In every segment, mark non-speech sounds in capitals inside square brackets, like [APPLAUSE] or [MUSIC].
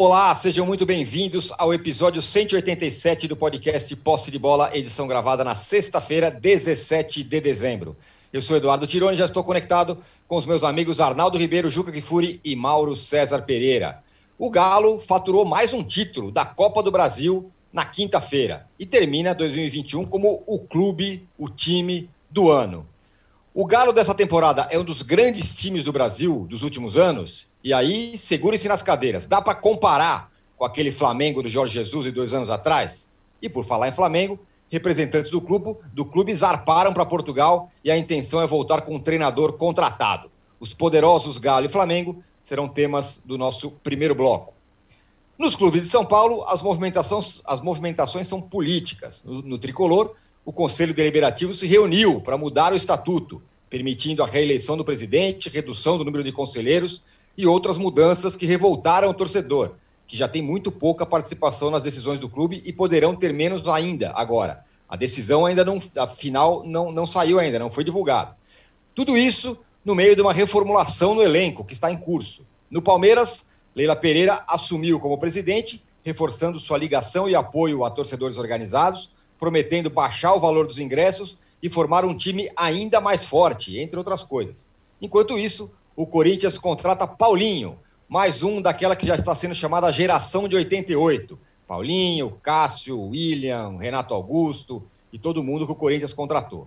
Olá, sejam muito bem-vindos ao episódio 187 do podcast Posse de Bola, edição gravada na sexta-feira, 17 de dezembro. Eu sou Eduardo Tironi, já estou conectado com os meus amigos Arnaldo Ribeiro, Juca Kifuri e Mauro César Pereira. O Galo faturou mais um título da Copa do Brasil na quinta-feira e termina 2021 como o clube, o time do ano. O Galo dessa temporada é um dos grandes times do Brasil dos últimos anos. E aí, segure-se nas cadeiras. Dá para comparar com aquele Flamengo do Jorge Jesus de dois anos atrás? E por falar em Flamengo, representantes do clube, do clube zarparam para Portugal e a intenção é voltar com um treinador contratado. Os poderosos Galo e Flamengo serão temas do nosso primeiro bloco. Nos clubes de São Paulo, as movimentações, as movimentações são políticas. No, no tricolor, o Conselho Deliberativo se reuniu para mudar o estatuto, permitindo a reeleição do presidente, redução do número de conselheiros e outras mudanças que revoltaram o torcedor, que já tem muito pouca participação nas decisões do clube e poderão ter menos ainda agora. A decisão ainda não, a final não, não saiu ainda, não foi divulgada. Tudo isso no meio de uma reformulação no elenco que está em curso. No Palmeiras, Leila Pereira assumiu como presidente, reforçando sua ligação e apoio a torcedores organizados, prometendo baixar o valor dos ingressos e formar um time ainda mais forte, entre outras coisas. Enquanto isso, o Corinthians contrata Paulinho, mais um daquela que já está sendo chamada geração de 88. Paulinho, Cássio, William, Renato Augusto e todo mundo que o Corinthians contratou.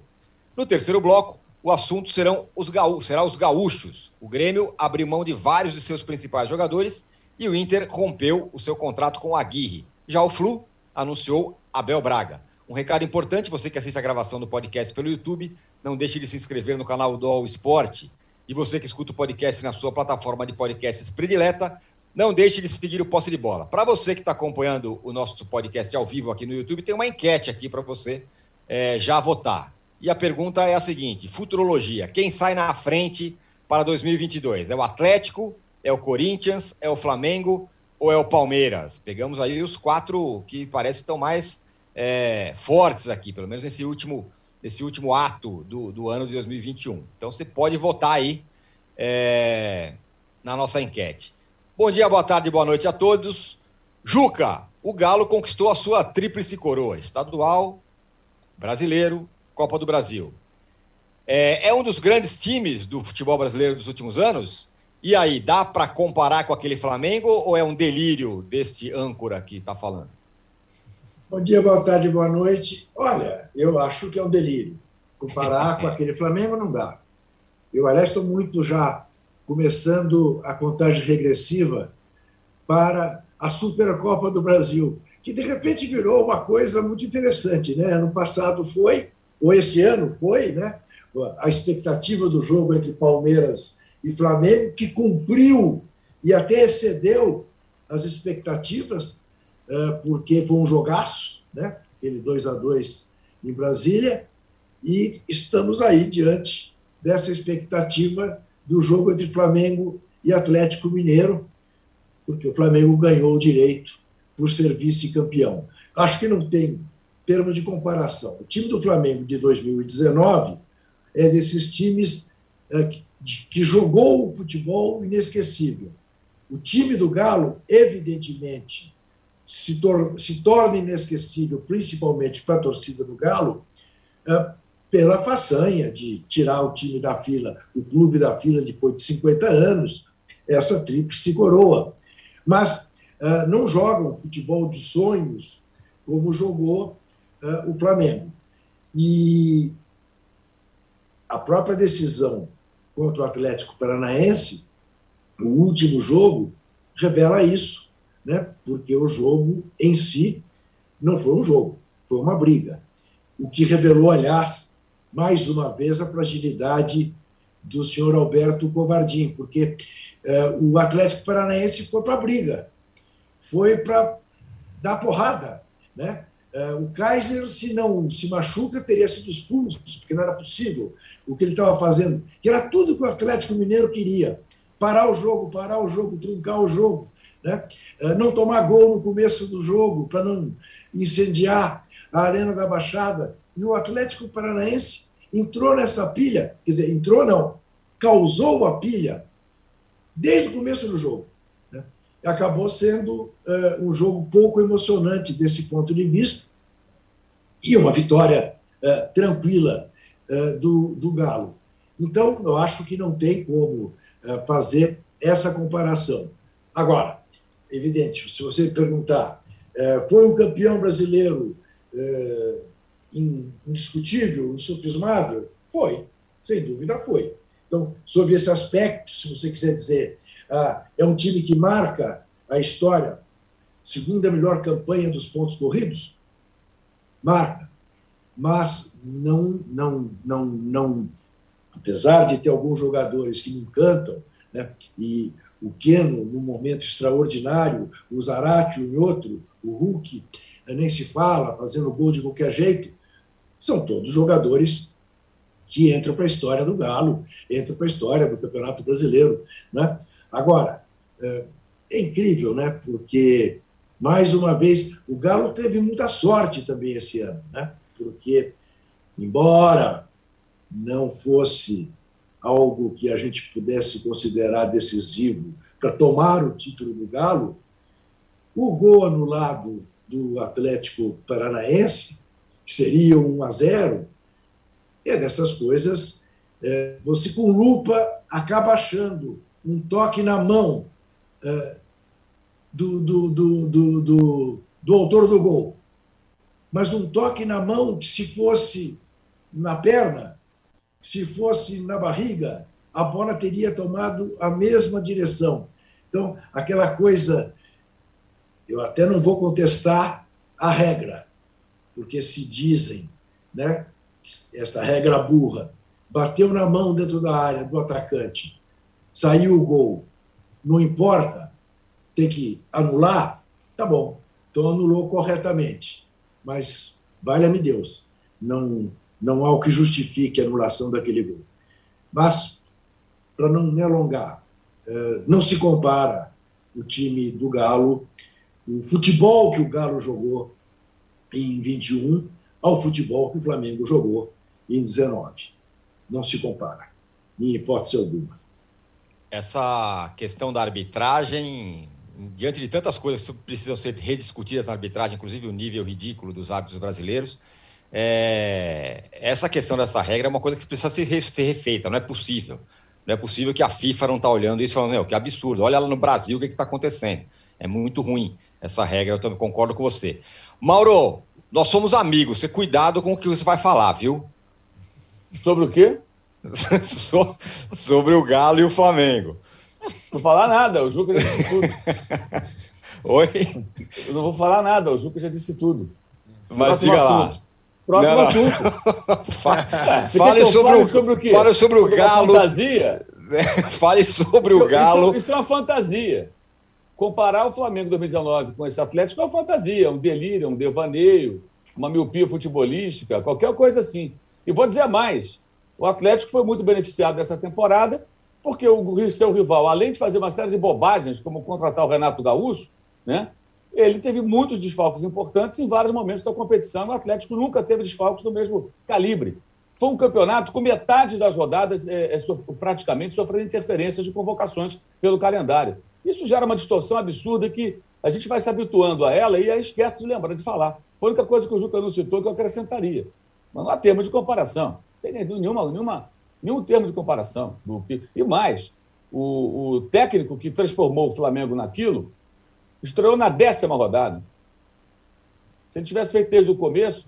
No terceiro bloco, o assunto serão os gaú será os gaúchos. O Grêmio abriu mão de vários de seus principais jogadores e o Inter rompeu o seu contrato com o Aguirre. Já o Flu anunciou Abel Braga. Um recado importante, você que assiste a gravação do podcast pelo YouTube, não deixe de se inscrever no canal do All Sport. E você que escuta o podcast na sua plataforma de podcasts predileta, não deixe de seguir o Posse de Bola. Para você que está acompanhando o nosso podcast ao vivo aqui no YouTube, tem uma enquete aqui para você é, já votar. E a pergunta é a seguinte: futurologia. Quem sai na frente para 2022? É o Atlético? É o Corinthians? É o Flamengo? Ou é o Palmeiras? Pegamos aí os quatro que parecem estão mais é, fortes aqui, pelo menos nesse último, nesse último ato do, do ano de 2021. Então você pode votar aí é, na nossa enquete. Bom dia, boa tarde, boa noite a todos. Juca, o Galo conquistou a sua tríplice coroa: estadual, brasileiro, Copa do Brasil. É, é um dos grandes times do futebol brasileiro dos últimos anos. E aí, dá para comparar com aquele Flamengo ou é um delírio deste âncora que está falando? Bom dia, boa tarde, boa noite. Olha, eu acho que é um delírio. Comparar [LAUGHS] com aquele Flamengo não dá. Eu, aliás, estou muito já começando a contagem regressiva para a Supercopa do Brasil, que de repente virou uma coisa muito interessante. Né? Ano passado foi, ou esse ano foi, né? a expectativa do jogo entre Palmeiras e Flamengo, que cumpriu e até excedeu as expectativas, porque foi um jogaço, né? aquele 2 a 2 em Brasília, e estamos aí diante dessa expectativa do jogo entre Flamengo e Atlético Mineiro, porque o Flamengo ganhou o direito por ser vice-campeão. Acho que não tem termos de comparação. O time do Flamengo de 2019 é desses times é, que jogou o futebol inesquecível. O time do Galo, evidentemente, se, tor se torna inesquecível, principalmente para a torcida do Galo, é, pela façanha de tirar o time da fila, o clube da fila depois de 50 anos, essa tríplice coroa. Mas é, não jogam futebol de sonhos como jogou é, o Flamengo. E a própria decisão contra o Atlético Paranaense, o último jogo, revela isso né? porque o jogo em si não foi um jogo, foi uma briga. O que revelou, aliás, mais uma vez a fragilidade do senhor Alberto Covardim, porque eh, o Atlético Paranaense foi para a briga, foi para dar porrada. Né? Eh, o Kaiser, se não se machuca, teria sido expulso, porque não era possível o que ele estava fazendo, que era tudo que o Atlético Mineiro queria: parar o jogo, parar o jogo, truncar o jogo né? É, não tomar gol no começo do jogo para não incendiar a Arena da Baixada. E o Atlético Paranaense entrou nessa pilha, quer dizer, entrou não, causou a pilha desde o começo do jogo. Né? acabou sendo uh, um jogo pouco emocionante desse ponto de vista e uma vitória uh, tranquila uh, do, do Galo. Então, eu acho que não tem como fazer essa comparação. Agora, evidente, se você perguntar, foi um campeão brasileiro indiscutível, insufismável? Foi, sem dúvida foi. Então, sobre esse aspecto, se você quiser dizer, ah, é um time que marca a história, segunda melhor campanha dos pontos corridos, marca. Mas não, não, não, não, apesar de ter alguns jogadores que me encantam, né, e o Keno num momento extraordinário, o Zaratio em outro, o Hulk nem se fala, fazendo gol de qualquer jeito, são todos jogadores que entram para a história do Galo, entram para a história do Campeonato Brasileiro. Né? Agora, é, é incrível, né? porque, mais uma vez, o Galo teve muita sorte também esse ano, né? porque, embora não fosse algo que a gente pudesse considerar decisivo para tomar o título do Galo, o gol anulado do Atlético Paranaense que seria um 1 a 0, é dessas coisas. É, você, com lupa, acaba achando um toque na mão é, do, do, do, do, do, do autor do gol. Mas um toque na mão que, se fosse na perna, se fosse na barriga, a bola teria tomado a mesma direção. Então, aquela coisa, eu até não vou contestar a regra, porque se dizem, né, esta regra burra, bateu na mão dentro da área do atacante, saiu o gol, não importa, tem que anular, tá bom, então anulou corretamente. Mas, valha-me Deus, não, não há o que justifique a anulação daquele gol. Mas, para não me alongar, eh, não se compara o time do Galo, o futebol que o Galo jogou em 21 ao futebol que o Flamengo jogou em 19. Não se compara, em hipótese alguma. Essa questão da arbitragem, diante de tantas coisas que precisam ser rediscutidas na arbitragem, inclusive o nível ridículo dos árbitros brasileiros, é... essa questão dessa regra é uma coisa que precisa ser refeita, não é possível. Não é possível que a FIFA não está olhando isso e falando, que absurdo, olha lá no Brasil o que está acontecendo. É muito ruim essa regra, eu também concordo com você. Mauro, nós somos amigos, você cuidado com o que você vai falar, viu? Sobre o quê? [LAUGHS] sobre o Galo e o Flamengo. Não vou falar nada, o Juca já disse tudo. [LAUGHS] Oi? Eu não vou falar nada, o Juca já disse tudo. Mas Próximo diga assunto. lá. Próximo não, assunto. [LAUGHS] fale, sobre, o, sobre o quê? Fale sobre o sobre Galo. Fantasia? [LAUGHS] fale sobre o Galo. Isso, isso é uma fantasia comparar o Flamengo 2019 com esse Atlético é uma fantasia, um delírio, um devaneio, uma miopia futebolística, qualquer coisa assim. E vou dizer mais: o Atlético foi muito beneficiado dessa temporada, porque o seu rival, além de fazer uma série de bobagens, como contratar o Renato Gaúcho, né, ele teve muitos desfalques importantes em vários momentos da competição. O Atlético nunca teve desfalques do mesmo calibre. Foi um campeonato com metade das rodadas é, é, praticamente sofrendo interferências de convocações pelo calendário. Isso gera uma distorção absurda que a gente vai se habituando a ela e aí esquece de lembrar de falar. Foi a única coisa que o Juca não citou que eu acrescentaria. Mas não há termo de comparação. Não tem nenhuma, nenhuma, nenhum termo de comparação. E mais, o, o técnico que transformou o Flamengo naquilo estreou na décima rodada. Se ele tivesse feito desde o começo,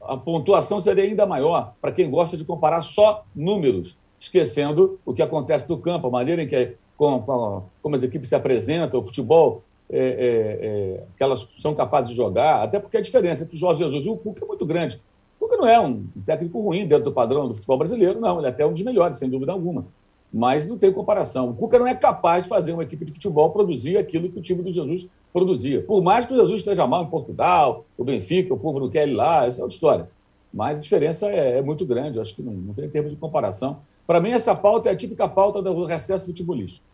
a pontuação seria ainda maior para quem gosta de comparar só números, esquecendo o que acontece no campo, a maneira em que com, com, como as equipes se apresentam, o futebol é, é, é, que elas são capazes de jogar, até porque a diferença entre o Jorge Jesus e o Cuca é muito grande. O Cuca não é um técnico ruim dentro do padrão do futebol brasileiro, não, ele é até um dos melhores, sem dúvida alguma. Mas não tem comparação. O Cuca não é capaz de fazer uma equipe de futebol produzir aquilo que o time do Jesus produzia. Por mais que o Jesus esteja mal em Portugal, o Benfica, o povo não quer ele lá, essa é outra história. Mas a diferença é, é muito grande, eu acho que não, não tem termo de comparação. Para mim, essa pauta é a típica pauta do recesso futebolístico.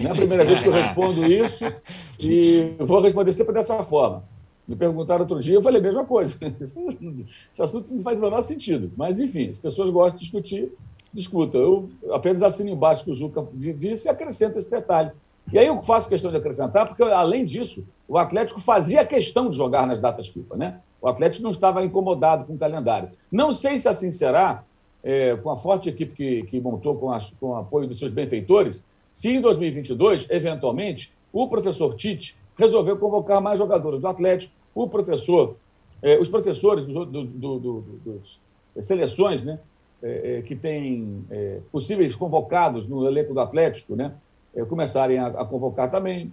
Não é a primeira vez que eu respondo isso [LAUGHS] e vou responder sempre dessa forma. Me perguntaram outro dia, eu falei a mesma coisa. [LAUGHS] Esse assunto não faz o menor sentido. Mas, enfim, as pessoas gostam de discutir, discutam. Eu apenas assino embaixo que o Juca disse e acrescento esse detalhe. E aí eu faço questão de acrescentar, porque, além disso, o Atlético fazia questão de jogar nas datas FIFA, né? O Atlético não estava incomodado com o calendário. Não sei se assim será, é, com a forte equipe que, que montou com, a, com o apoio dos seus benfeitores, se em 2022, eventualmente, o professor Tite resolveu convocar mais jogadores do Atlético, o professor, é, os professores do, do, do, dos seleções, né, é, é que têm é, possíveis convocados no elenco do Atlético, né, é, começarem a, a, convocar também.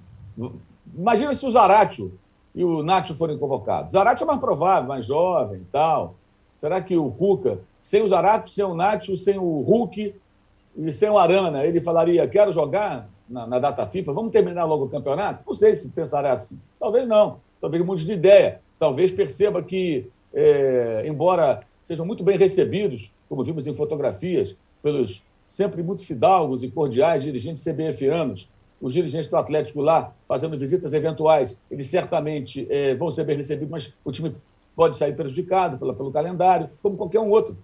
Imagina se o Zaratio e o Nacho forem convocados. Zaratio é mais provável, mais jovem tal. Será que o Cuca, sem o Zaratio, sem o Nacho, sem o Hulk e sem o Arana, ele falaria, quero jogar na, na, data FIFA, vamos terminar logo o campeonato? Não sei se pensará assim. Talvez não. Talvez mude de ideia. Talvez perceba que, é, embora sejam muito bem recebidos, como vimos em fotografias, pelos sempre muito fidalgos e cordiais dirigentes CBFanos, os dirigentes do Atlético lá fazendo visitas eventuais, eles certamente é, vão ser bem recebidos, mas o time pode sair prejudicado pelo, pelo calendário, como qualquer um outro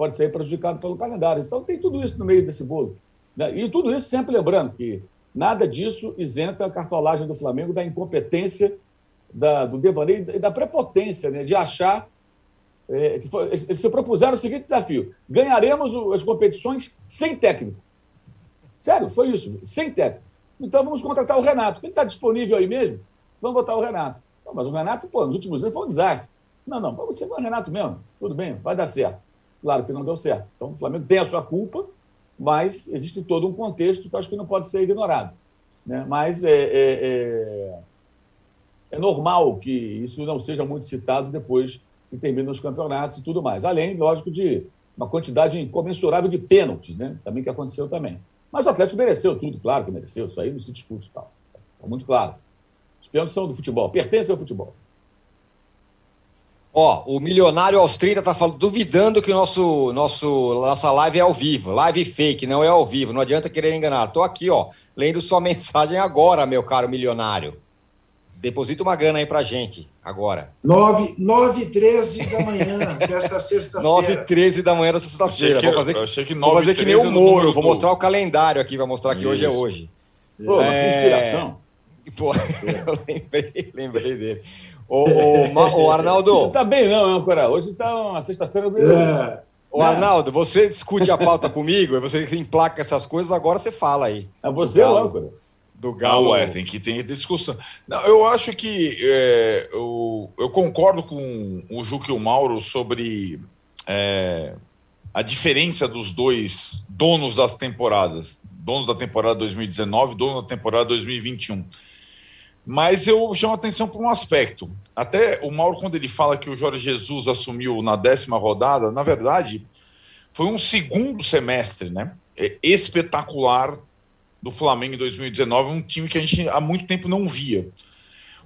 pode sair prejudicado pelo calendário. Então tem tudo isso no meio desse bolo. Né? E tudo isso sempre lembrando que nada disso isenta a cartolagem do Flamengo da incompetência, da, do devaneio e da prepotência né? de achar é, que foi, eles se propuseram o seguinte desafio: ganharemos as competições sem técnico. Sério, foi isso, sem técnico. Então vamos contratar o Renato. Quem está disponível aí mesmo? Vamos botar o Renato. Não, mas o Renato, pô, nos últimos anos foi um desastre. Não, não, vamos ser o Renato mesmo. Tudo bem, vai dar certo. Claro que não deu certo. Então o Flamengo tem a sua culpa, mas existe todo um contexto que eu acho que não pode ser ignorado. Né? Mas é, é, é, é normal que isso não seja muito citado depois que terminam os campeonatos e tudo mais. Além, lógico, de uma quantidade incomensurável de pênaltis, né? Também que aconteceu também. Mas o Atlético mereceu tudo, claro que mereceu, isso aí não se discute tal. Está muito claro. Os pênaltis são do futebol, pertencem ao futebol. Ó, o milionário aos 30 tá falando, duvidando que nosso, nosso, nossa live é ao vivo. Live fake, não é ao vivo. Não adianta querer enganar. Tô aqui, ó, lendo sua [LAUGHS] mensagem agora, meu caro milionário. Deposita uma grana aí pra gente, agora. 9, 9 13 da manhã desta [LAUGHS] sexta-feira. 9 13 da manhã dessa sexta-feira. Vou fazer, achei que 9, vou fazer que nem o Moro. Vou mostrar o calendário aqui, vai mostrar que Isso. hoje é hoje. Pô, é... inspiração. [LAUGHS] Pô, eu lembrei, lembrei dele. Ô, ô, ô Arnaldo. Não [LAUGHS] tá bem, não, Ancora. Hoje tá uma sexta-feira. É. Ô, Arnaldo, você discute a pauta comigo, você emplaca essas coisas, agora você fala aí. É você, Âncora do Galo. Ah, ué, tem que ter discussão. Não, eu acho que é, eu, eu, concordo com o Juque e o Mauro sobre é, a diferença dos dois donos das temporadas, donos da temporada 2019, dono da temporada 2021. Mas eu chamo atenção para um aspecto. Até o Mauro, quando ele fala que o Jorge Jesus assumiu na décima rodada, na verdade, foi um segundo semestre, né? É espetacular do Flamengo em 2019, um time que a gente há muito tempo não via.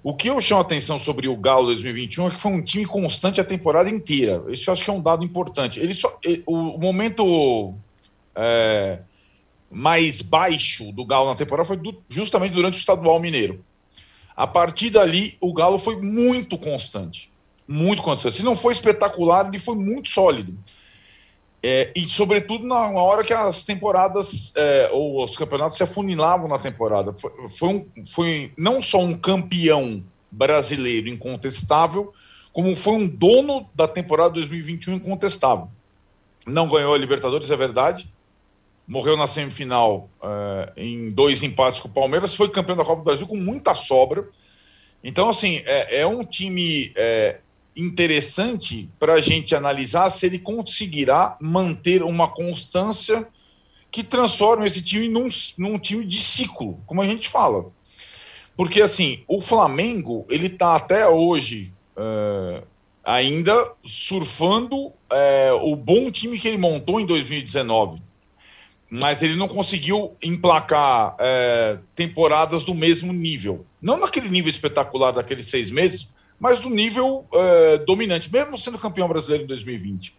O que eu chamo a atenção sobre o Galo 2021 é que foi um time constante a temporada inteira. Isso eu acho que é um dado importante. Ele só, o, momento é, mais baixo do Galo na temporada foi do, justamente durante o Estadual Mineiro. A partir dali, o Galo foi muito constante. Muito constante. Se não foi espetacular, ele foi muito sólido. É, e, sobretudo, na, hora que as temporadas é, ou os campeonatos se afunilavam na temporada. Foi, foi, um, foi não só um campeão brasileiro incontestável, como foi um dono da temporada 2021 incontestável. Não ganhou a Libertadores, é verdade. Morreu na semifinal é, em dois empates com o Palmeiras. Foi campeão da Copa do Brasil com muita sobra. Então, assim, é, é um time é, interessante para a gente analisar se ele conseguirá manter uma constância que transforme esse time num, num time de ciclo, como a gente fala. Porque, assim, o Flamengo, ele está até hoje é, ainda surfando é, o bom time que ele montou em 2019. Mas ele não conseguiu emplacar é, temporadas do mesmo nível. Não naquele nível espetacular daqueles seis meses, mas do nível é, dominante, mesmo sendo campeão brasileiro em 2020.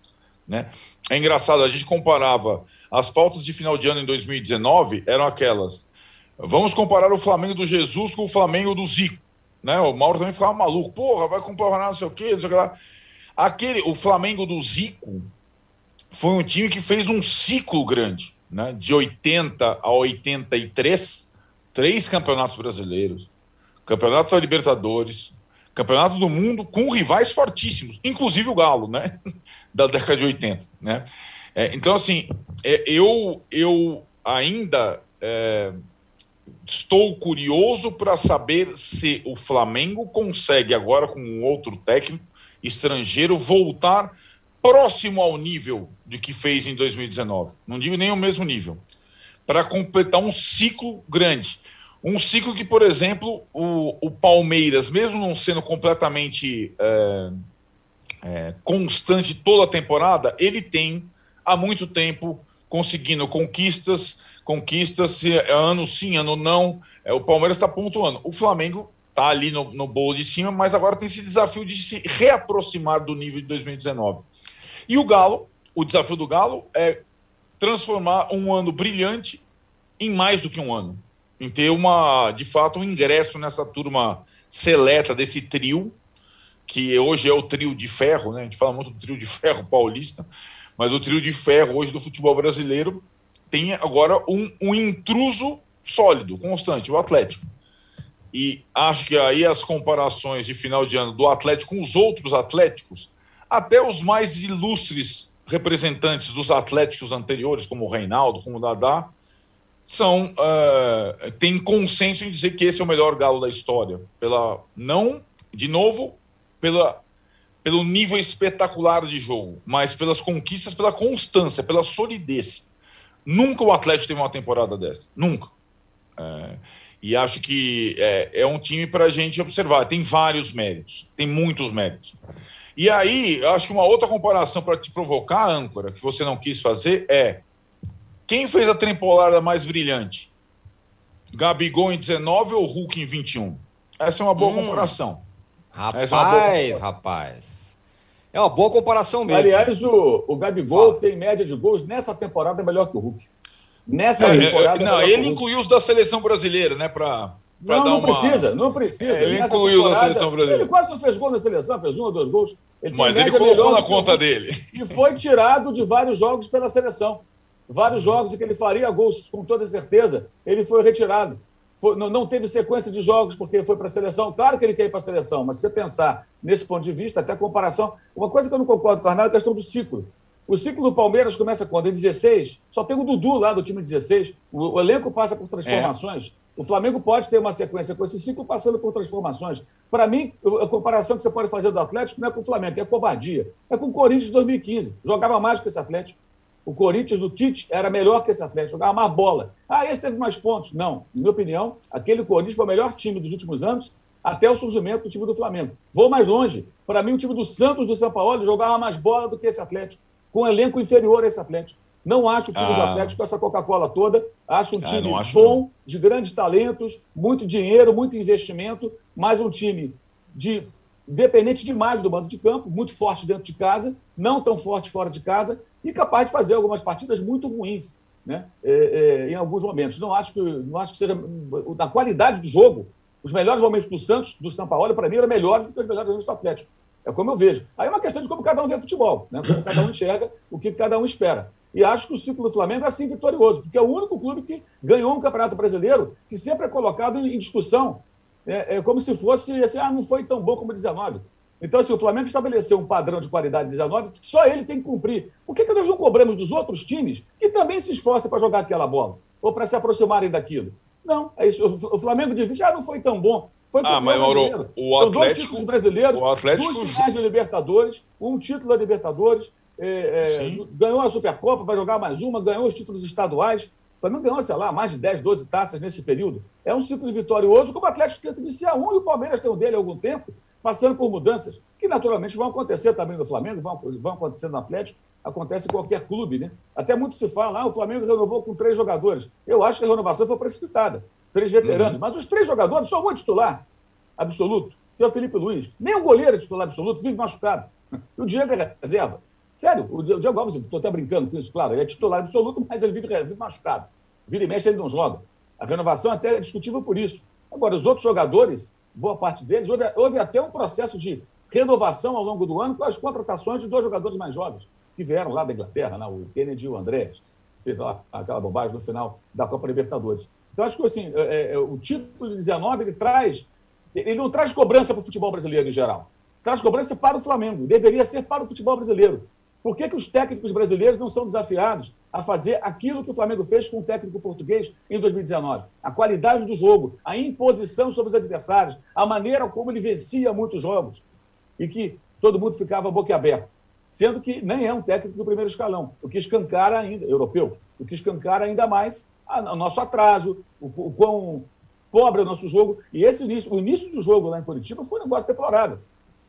Né? É engraçado, a gente comparava as pautas de final de ano em 2019, eram aquelas. Vamos comparar o Flamengo do Jesus com o Flamengo do Zico. Né? O Mauro também ficava maluco. Porra, vai comparar não sei o quê, não sei o que lá. Aquele, o Flamengo do Zico foi um time que fez um ciclo grande, né? de 80 a 83, três campeonatos brasileiros, campeonato da Libertadores, campeonato do mundo com rivais fortíssimos, inclusive o Galo, né? [LAUGHS] Da década de 80, né? É, então, assim, é, eu, eu ainda é, estou curioso para saber se o Flamengo consegue, agora com um outro técnico estrangeiro, voltar próximo ao nível de que fez em 2019. Não digo nem o mesmo nível. Para completar um ciclo grande. Um ciclo que, por exemplo, o, o Palmeiras, mesmo não sendo completamente é, é, constante toda a temporada, ele tem há muito tempo conseguindo conquistas, conquistas, ano sim, ano não. É, o Palmeiras está pontuando. O Flamengo está ali no, no bolo de cima, mas agora tem esse desafio de se reaproximar do nível de 2019. E o Galo, o desafio do Galo é transformar um ano brilhante em mais do que um ano. Em ter uma, de fato, um ingresso nessa turma seleta desse trio, que hoje é o trio de ferro, né? A gente fala muito do trio de ferro [LAUGHS] paulista, mas o trio de ferro hoje do futebol brasileiro tem agora um, um intruso sólido, constante, o Atlético. E acho que aí as comparações de final de ano do Atlético com os outros Atléticos, até os mais ilustres representantes dos Atléticos anteriores, como o Reinaldo, como o Dadá, são uh, têm consenso em dizer que esse é o melhor galo da história. Pela não, de novo, pela pelo nível espetacular de jogo, mas pelas conquistas, pela constância, pela solidez. Nunca o Atlético teve uma temporada dessa. Nunca. É, e acho que é, é um time para a gente observar. Tem vários méritos, tem muitos méritos. E aí, acho que uma outra comparação para te provocar, âncora, que você não quis fazer, é quem fez a temporada mais brilhante? Gabigol em 19 ou Hulk em 21? Essa é uma boa hum. comparação. Rapaz, é rapaz. É uma boa comparação mesmo. Aliás, o, o Gabigol Fala. tem média de gols nessa temporada melhor que o Hulk. Nessa é, temporada. Não, ele incluiu os da seleção brasileira, né? Pra, pra não, dar não uma... precisa, não precisa. É, ele incluiu da seleção brasileira. Ele quase não fez gol na seleção, fez um ou dois gols. Ele Mas ele colocou na conta dele. E foi tirado de vários jogos pela seleção. Vários jogos em que ele faria gols com toda certeza, ele foi retirado foi, não, não, teve sequência de jogos porque foi para a seleção. Claro que ele quer ir para a seleção, mas se você pensar nesse ponto de vista, até comparação. Uma coisa que eu não concordo com o Arnaldo é a questão do ciclo. O ciclo do Palmeiras começa quando? Em 16. Só tem o Dudu lá do time 16. O, o elenco passa por transformações. É. O Flamengo pode ter uma sequência com esse ciclo passando por transformações. Para mim, a comparação que você pode fazer do Atlético não é com o Flamengo, é covardia. É com o Corinthians de 2015. Jogava mais que esse Atlético. O Corinthians do Tite era melhor que esse Atlético, jogava mais bola. Ah, esse teve mais pontos. Não, na minha opinião, aquele Corinthians foi o melhor time dos últimos anos, até o surgimento do time do Flamengo. Vou mais longe. Para mim, o time do Santos do São Paulo jogava mais bola do que esse Atlético, com um elenco inferior a esse Atlético. Não acho o time ah. do Atlético com essa Coca-Cola toda. Acho um ah, time acho bom, não. de grandes talentos, muito dinheiro, muito investimento, mas um time de dependente demais do mando de campo, muito forte dentro de casa, não tão forte fora de casa e capaz de fazer algumas partidas muito ruins, né? É, é, em alguns momentos. Não acho que não acho que seja da qualidade do jogo. Os melhores momentos do Santos, do São Paulo, para mim, eram melhores do que os melhores momentos do Atlético. É como eu vejo. Aí é uma questão de como cada um vê futebol, né? como cada um enxerga, o que cada um espera. E acho que o ciclo do Flamengo é assim vitorioso, porque é o único clube que ganhou um campeonato brasileiro que sempre é colocado em discussão é, é como se fosse assim, ah, não foi tão bom como 19. Então, se assim, o Flamengo estabeleceu um padrão de qualidade de 19, só ele tem que cumprir. Por que, que nós não cobramos dos outros times que também se esforçam para jogar aquela bola? Ou para se aproximarem daquilo? Não, é isso. O Flamengo de 20 ah, não foi tão bom. Foi ah, mas Mauro, o Atlético, dois títulos brasileiros, o Atlético... finais de Libertadores, um título da Libertadores, é, é, ganhou a Supercopa, vai jogar mais uma, ganhou os títulos estaduais. Flamengo ganhou, sei lá, mais de 10, 12 taças nesse período. É um ciclo vitorioso, como o Atlético tenta iniciar um e o Palmeiras tem um dele há algum tempo, passando por mudanças que naturalmente vão acontecer também no Flamengo, vão, vão acontecer no Atlético, acontece em qualquer clube, né? Até muito se fala, ah, o Flamengo renovou com três jogadores. Eu acho que a renovação foi precipitada. Três veteranos, uhum. mas os três jogadores, só um é titular absoluto, que é o Felipe Luiz. Nem o goleiro é titular absoluto, vive machucado. E o Diego é reserva. Sério, o Diego Alves, estou até brincando com isso, claro, ele é titular absoluto, mas ele vive, vive machucado. Vira e mexe, ele não joga. A renovação até é discutível por isso. Agora, os outros jogadores, boa parte deles, houve, houve até um processo de renovação ao longo do ano com as contratações de dois jogadores mais jovens, que vieram lá da Inglaterra, né? o Kennedy e o Andrés, fez lá aquela bobagem no final da Copa Libertadores. Então, acho que assim, é, é, o título de 19 ele traz. Ele não traz cobrança para o futebol brasileiro em geral. Traz cobrança para o Flamengo. Deveria ser para o futebol brasileiro. Por que, que os técnicos brasileiros não são desafiados a fazer aquilo que o Flamengo fez com o técnico português em 2019? A qualidade do jogo, a imposição sobre os adversários, a maneira como ele vencia muitos jogos e que todo mundo ficava boquiaberto. Sendo que nem é um técnico do primeiro escalão, o que escancara ainda, europeu, o que escancara ainda mais o nosso atraso, o, o quão pobre é o nosso jogo. E esse início, o início do jogo lá em Curitiba foi um negócio deplorável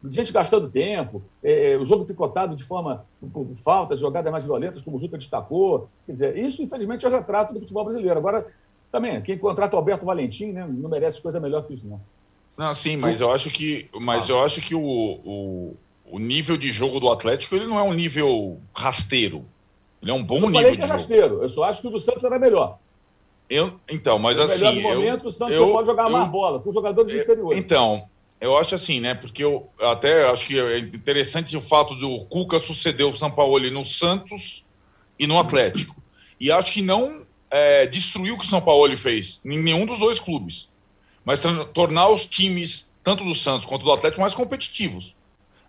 gente gastando tempo, é, é, o jogo picotado de forma por faltas, jogadas mais violentas, como o Juca destacou. Quer dizer, isso, infelizmente, é o retrato do futebol brasileiro. Agora, também, quem contrata o Alberto Valentim né, não merece coisa melhor que isso, não. Não, sim, mas eu acho que, mas eu acho que o, o, o nível de jogo do Atlético ele não é um nível rasteiro. Ele é um bom eu nível de é rasteiro. Eu só acho que o do Santos era melhor. Eu, então, mas no assim. Melhor momento, eu, o Santos eu, pode jogar eu, mais bola, com jogadores eu, inferiores. Então, eu acho assim, né? Porque eu até acho que é interessante o fato do Cuca suceder o São Paulo no Santos e no Atlético. E acho que não é, destruiu o que o São Paulo fez em nenhum dos dois clubes, mas tornar os times, tanto do Santos quanto do Atlético, mais competitivos.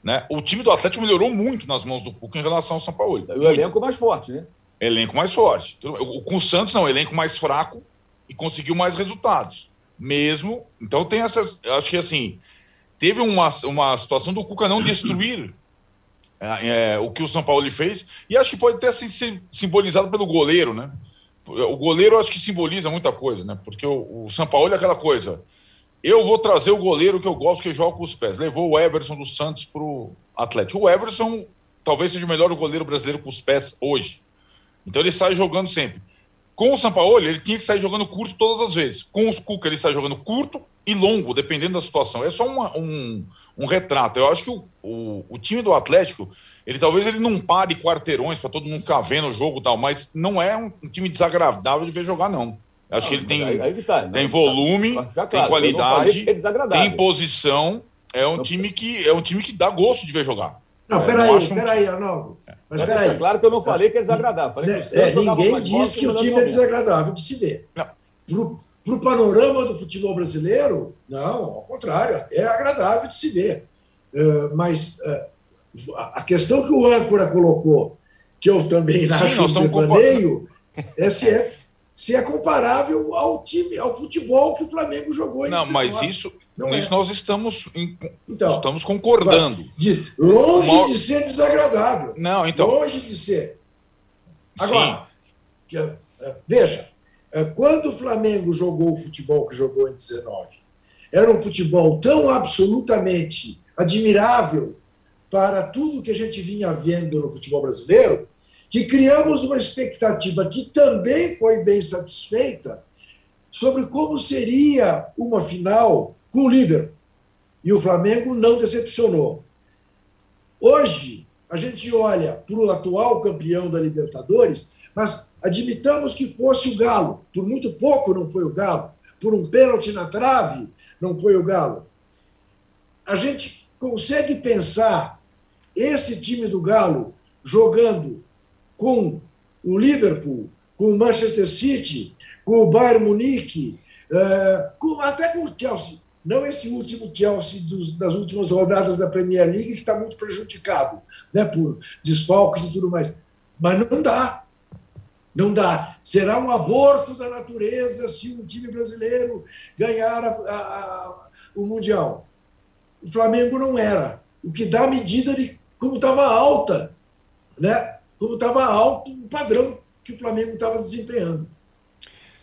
Né? O time do Atlético melhorou muito nas mãos do Cuca em relação ao São Paulo. E o elenco mais forte, né? Elenco mais forte. Com o Santos, não, elenco mais fraco e conseguiu mais resultados. Mesmo. Então tem essas. Acho que assim teve uma, uma situação do Cuca não destruir [CLEARS THROAT] é, é, o que o São Paulo fez, e acho que pode ter sido simbolizado pelo goleiro, né? O goleiro acho que simboliza muita coisa, né? Porque o, o São Paulo é aquela coisa. Eu vou trazer o goleiro que eu gosto que joga com os pés. Levou o Everson dos Santos para o Atlético. O Everson talvez seja o melhor goleiro brasileiro com os pés hoje. Então ele sai jogando sempre. Com o São Paulo, ele tinha que sair jogando curto todas as vezes. Com os Cuca, ele sai jogando curto e longo, dependendo da situação. É só uma, um, um retrato. Eu acho que o, o, o, time do Atlético, ele talvez ele não pare quarteirões para todo mundo ficar vendo o jogo e tal, mas não é um, um time desagradável de ver jogar, não. Eu acho não, que ele tem, aí, aí tá, tem tá. volume, claro. tem qualidade, é tem posição. É um, time que, é um time que dá gosto de ver jogar. Não, peraí, peraí, Arnaldo. Mas peraí. É claro que eu não falei que é desagradável. Falei que é, ninguém disse que o time é desagradável de se ver. Para o panorama do futebol brasileiro, não, ao contrário, é agradável de se ver. Uh, mas uh, a questão que o âncora colocou, que eu também Sim, acho um devaneio, é se, é se é comparável ao time, ao futebol que o Flamengo jogou. Não, mas isso, não isso é. nós estamos, então, estamos concordando. De, longe Mal... de ser desagradável. Não, então. Longe de ser. Agora, que, veja, é, quando o Flamengo jogou o futebol que jogou em 19, era um futebol tão absolutamente admirável para tudo que a gente vinha vendo no futebol brasileiro, que criamos uma expectativa que também foi bem satisfeita sobre como seria uma final com o Liverpool. E o Flamengo não decepcionou. Hoje, a gente olha para o atual campeão da Libertadores mas admitamos que fosse o Galo. Por muito pouco não foi o Galo. Por um pênalti na trave, não foi o Galo. A gente consegue pensar esse time do Galo jogando com o Liverpool, com o Manchester City, com o Bayern Munique, com, até com o Chelsea. Não esse último Chelsea dos, das últimas rodadas da Premier League, que está muito prejudicado né, por desfalques e tudo mais. Mas não dá. Não dá. Será um aborto da natureza se um time brasileiro ganhar a, a, a, o Mundial. O Flamengo não era. O que dá medida de como estava alta, né? como estava alto o padrão que o Flamengo estava desempenhando.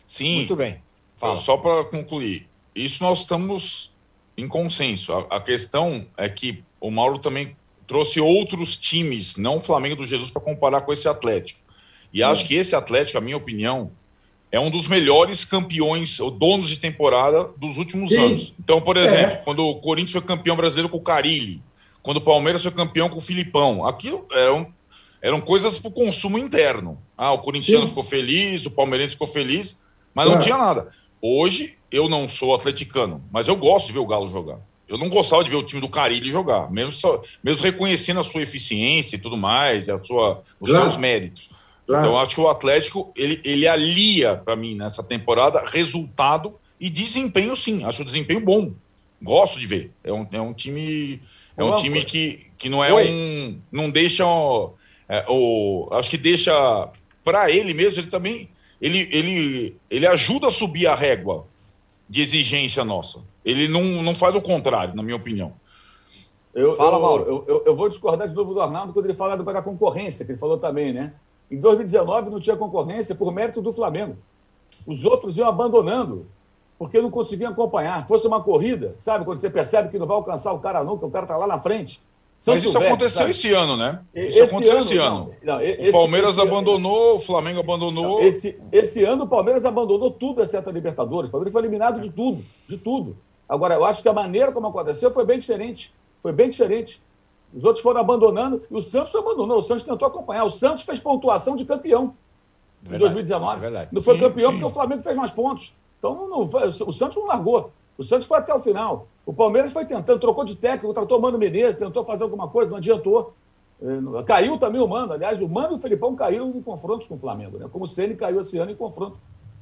Sim. Muito bem. Fala. Só para concluir, isso nós estamos em consenso. A, a, questão é que o Mauro também trouxe outros times, não o Flamengo do Jesus, para comparar com esse Atlético. E é. acho que esse Atlético, a minha opinião, é um dos melhores campeões, ou donos de temporada dos últimos Sim. anos. Então, por exemplo, é. quando o Corinthians foi campeão brasileiro com o Carilli, quando o Palmeiras foi campeão com o Filipão, aquilo eram, eram coisas para o consumo interno. Ah, o corintiano Sim. ficou feliz, o palmeirense ficou feliz, mas não é. tinha nada. Hoje, eu não sou atleticano, mas eu gosto de ver o Galo jogar. Eu não gostava de ver o time do Carilli jogar, mesmo, só, mesmo reconhecendo a sua eficiência e tudo mais, a sua, os claro. seus méritos. Claro. Então, acho que o Atlético ele, ele alia para mim nessa temporada resultado e desempenho, sim. Acho o desempenho bom. Gosto de ver. É um, é um time. É um time que, que não é Oi. um. Não deixa. É, o, acho que deixa. Para ele mesmo, ele também. Ele, ele, ele ajuda a subir a régua de exigência nossa. Ele não, não faz o contrário, na minha opinião. Eu, Fala, Mauro. Eu, eu, eu, vou discordar de novo do Arnaldo quando ele fala da concorrência, que ele falou também, né? Em 2019 não tinha concorrência por mérito do Flamengo. Os outros iam abandonando porque não conseguiam acompanhar. Fosse uma corrida, sabe? Quando você percebe que não vai alcançar o cara nunca, o cara está lá na frente. São Mas isso aconteceu sabe? esse ano, né? Isso esse aconteceu ano, esse ano. Não, não, esse, o Palmeiras esse abandonou, o Flamengo abandonou. Esse, esse ano o Palmeiras abandonou tudo, exceto a Libertadores. O Palmeiras foi eliminado de tudo, de tudo. Agora, eu acho que a maneira como aconteceu foi bem diferente. Foi bem diferente. Os outros foram abandonando e o Santos abandonou. O Santos tentou acompanhar. O Santos fez pontuação de campeão verdade, em 2019. É não foi sim, campeão sim. porque o Flamengo fez mais pontos. Então não, o Santos não largou. O Santos foi até o final. O Palmeiras foi tentando, trocou de técnico, tratou o Mano Menezes, tentou fazer alguma coisa, não adiantou. É, caiu também o Mano. Aliás, o Mano e o Felipão caíram em confrontos com o Flamengo, né? Como o Ceni caiu esse ano em confronto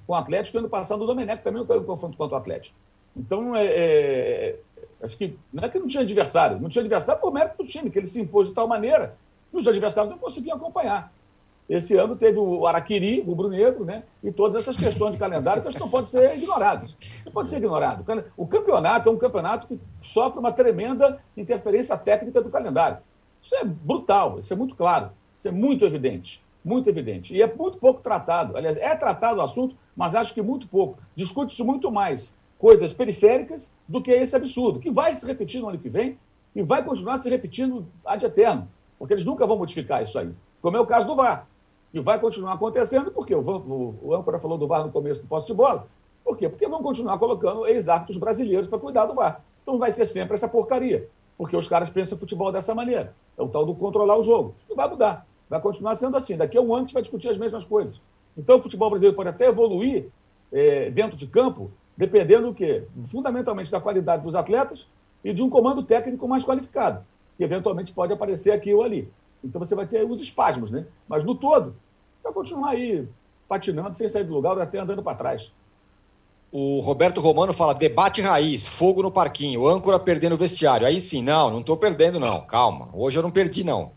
com o Atlético, ano passado o Domenech também caiu em confronto contra o Atlético. Então, é, é, Acho que não é que não tinha adversário, não tinha adversário por mérito do time, que ele se impôs de tal maneira que os adversários não conseguiam acompanhar. Esse ano teve o Araquiri, o Rubro Negro, né? E todas essas questões de calendário que não podem ser ignoradas. Não pode ser ignorado. O campeonato é um campeonato que sofre uma tremenda interferência técnica do calendário. Isso é brutal, isso é muito claro, isso é muito evidente. Muito evidente. E é muito pouco tratado. Aliás, é tratado o assunto, mas acho que muito pouco. Discute-se muito mais coisas periféricas do que esse absurdo, que vai se repetir no ano que vem e vai continuar se repetindo ad eterno, porque eles nunca vão modificar isso aí, como é o caso do VAR. E vai continuar acontecendo, porque o, o, o âncora falou do VAR no começo do posto de bola. Por quê? Porque vão continuar colocando ex-árbitros brasileiros para cuidar do VAR. Então vai ser sempre essa porcaria, porque os caras pensam futebol dessa maneira. É o tal do controlar o jogo. Isso não vai mudar. Vai continuar sendo assim. Daqui a um ano a gente vai discutir as mesmas coisas. Então o futebol brasileiro pode até evoluir é, dentro de campo, dependendo do quê? Fundamentalmente da qualidade dos atletas e de um comando técnico mais qualificado, que eventualmente pode aparecer aqui ou ali. Então você vai ter os espasmos, né? Mas no todo, vai continuar aí patinando sem sair do lugar ou até andando para trás. O Roberto Romano fala debate raiz, fogo no parquinho, âncora perdendo o vestiário. Aí sim, não, não estou perdendo não, calma. Hoje eu não perdi não.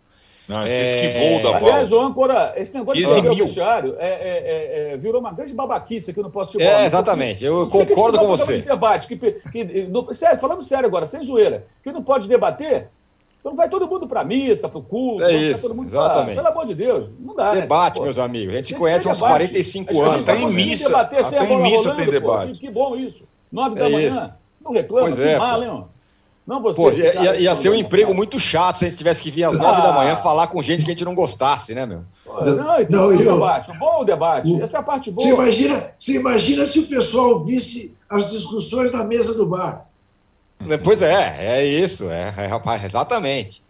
Não, esse é... esquivou da bola. Aliás, o âncora, esse negócio de perder o vestiário é, é, é, é, virou uma grande babaquice aqui no posto de bola. É, exatamente, eu concordo com você. De debate, que, que, no, sério, falando sério agora, sem zoeira, que não pode debater, então vai todo mundo para a missa, para o culto. É isso, exatamente. Pra, pelo amor de Deus, não dá. Debate, né? meus amigos. A gente tem conhece há uns 45 anos. Tem missa. Debater, até em missa rolando, tem debate. Pô, que bom isso. Nove da é manhã. Isso. Não reclama, pois que é, mal, hein, não você. Pô, ia, ia, ia ser um emprego muito chato se a gente tivesse que vir às nove ah. da manhã falar com gente que a gente não gostasse, né, meu? Não, então, não, eu, debate. Um bom debate. O, Essa é a parte boa. Você imagina, você imagina se o pessoal visse as discussões na mesa do bar. Pois é, é isso, é, é, exatamente.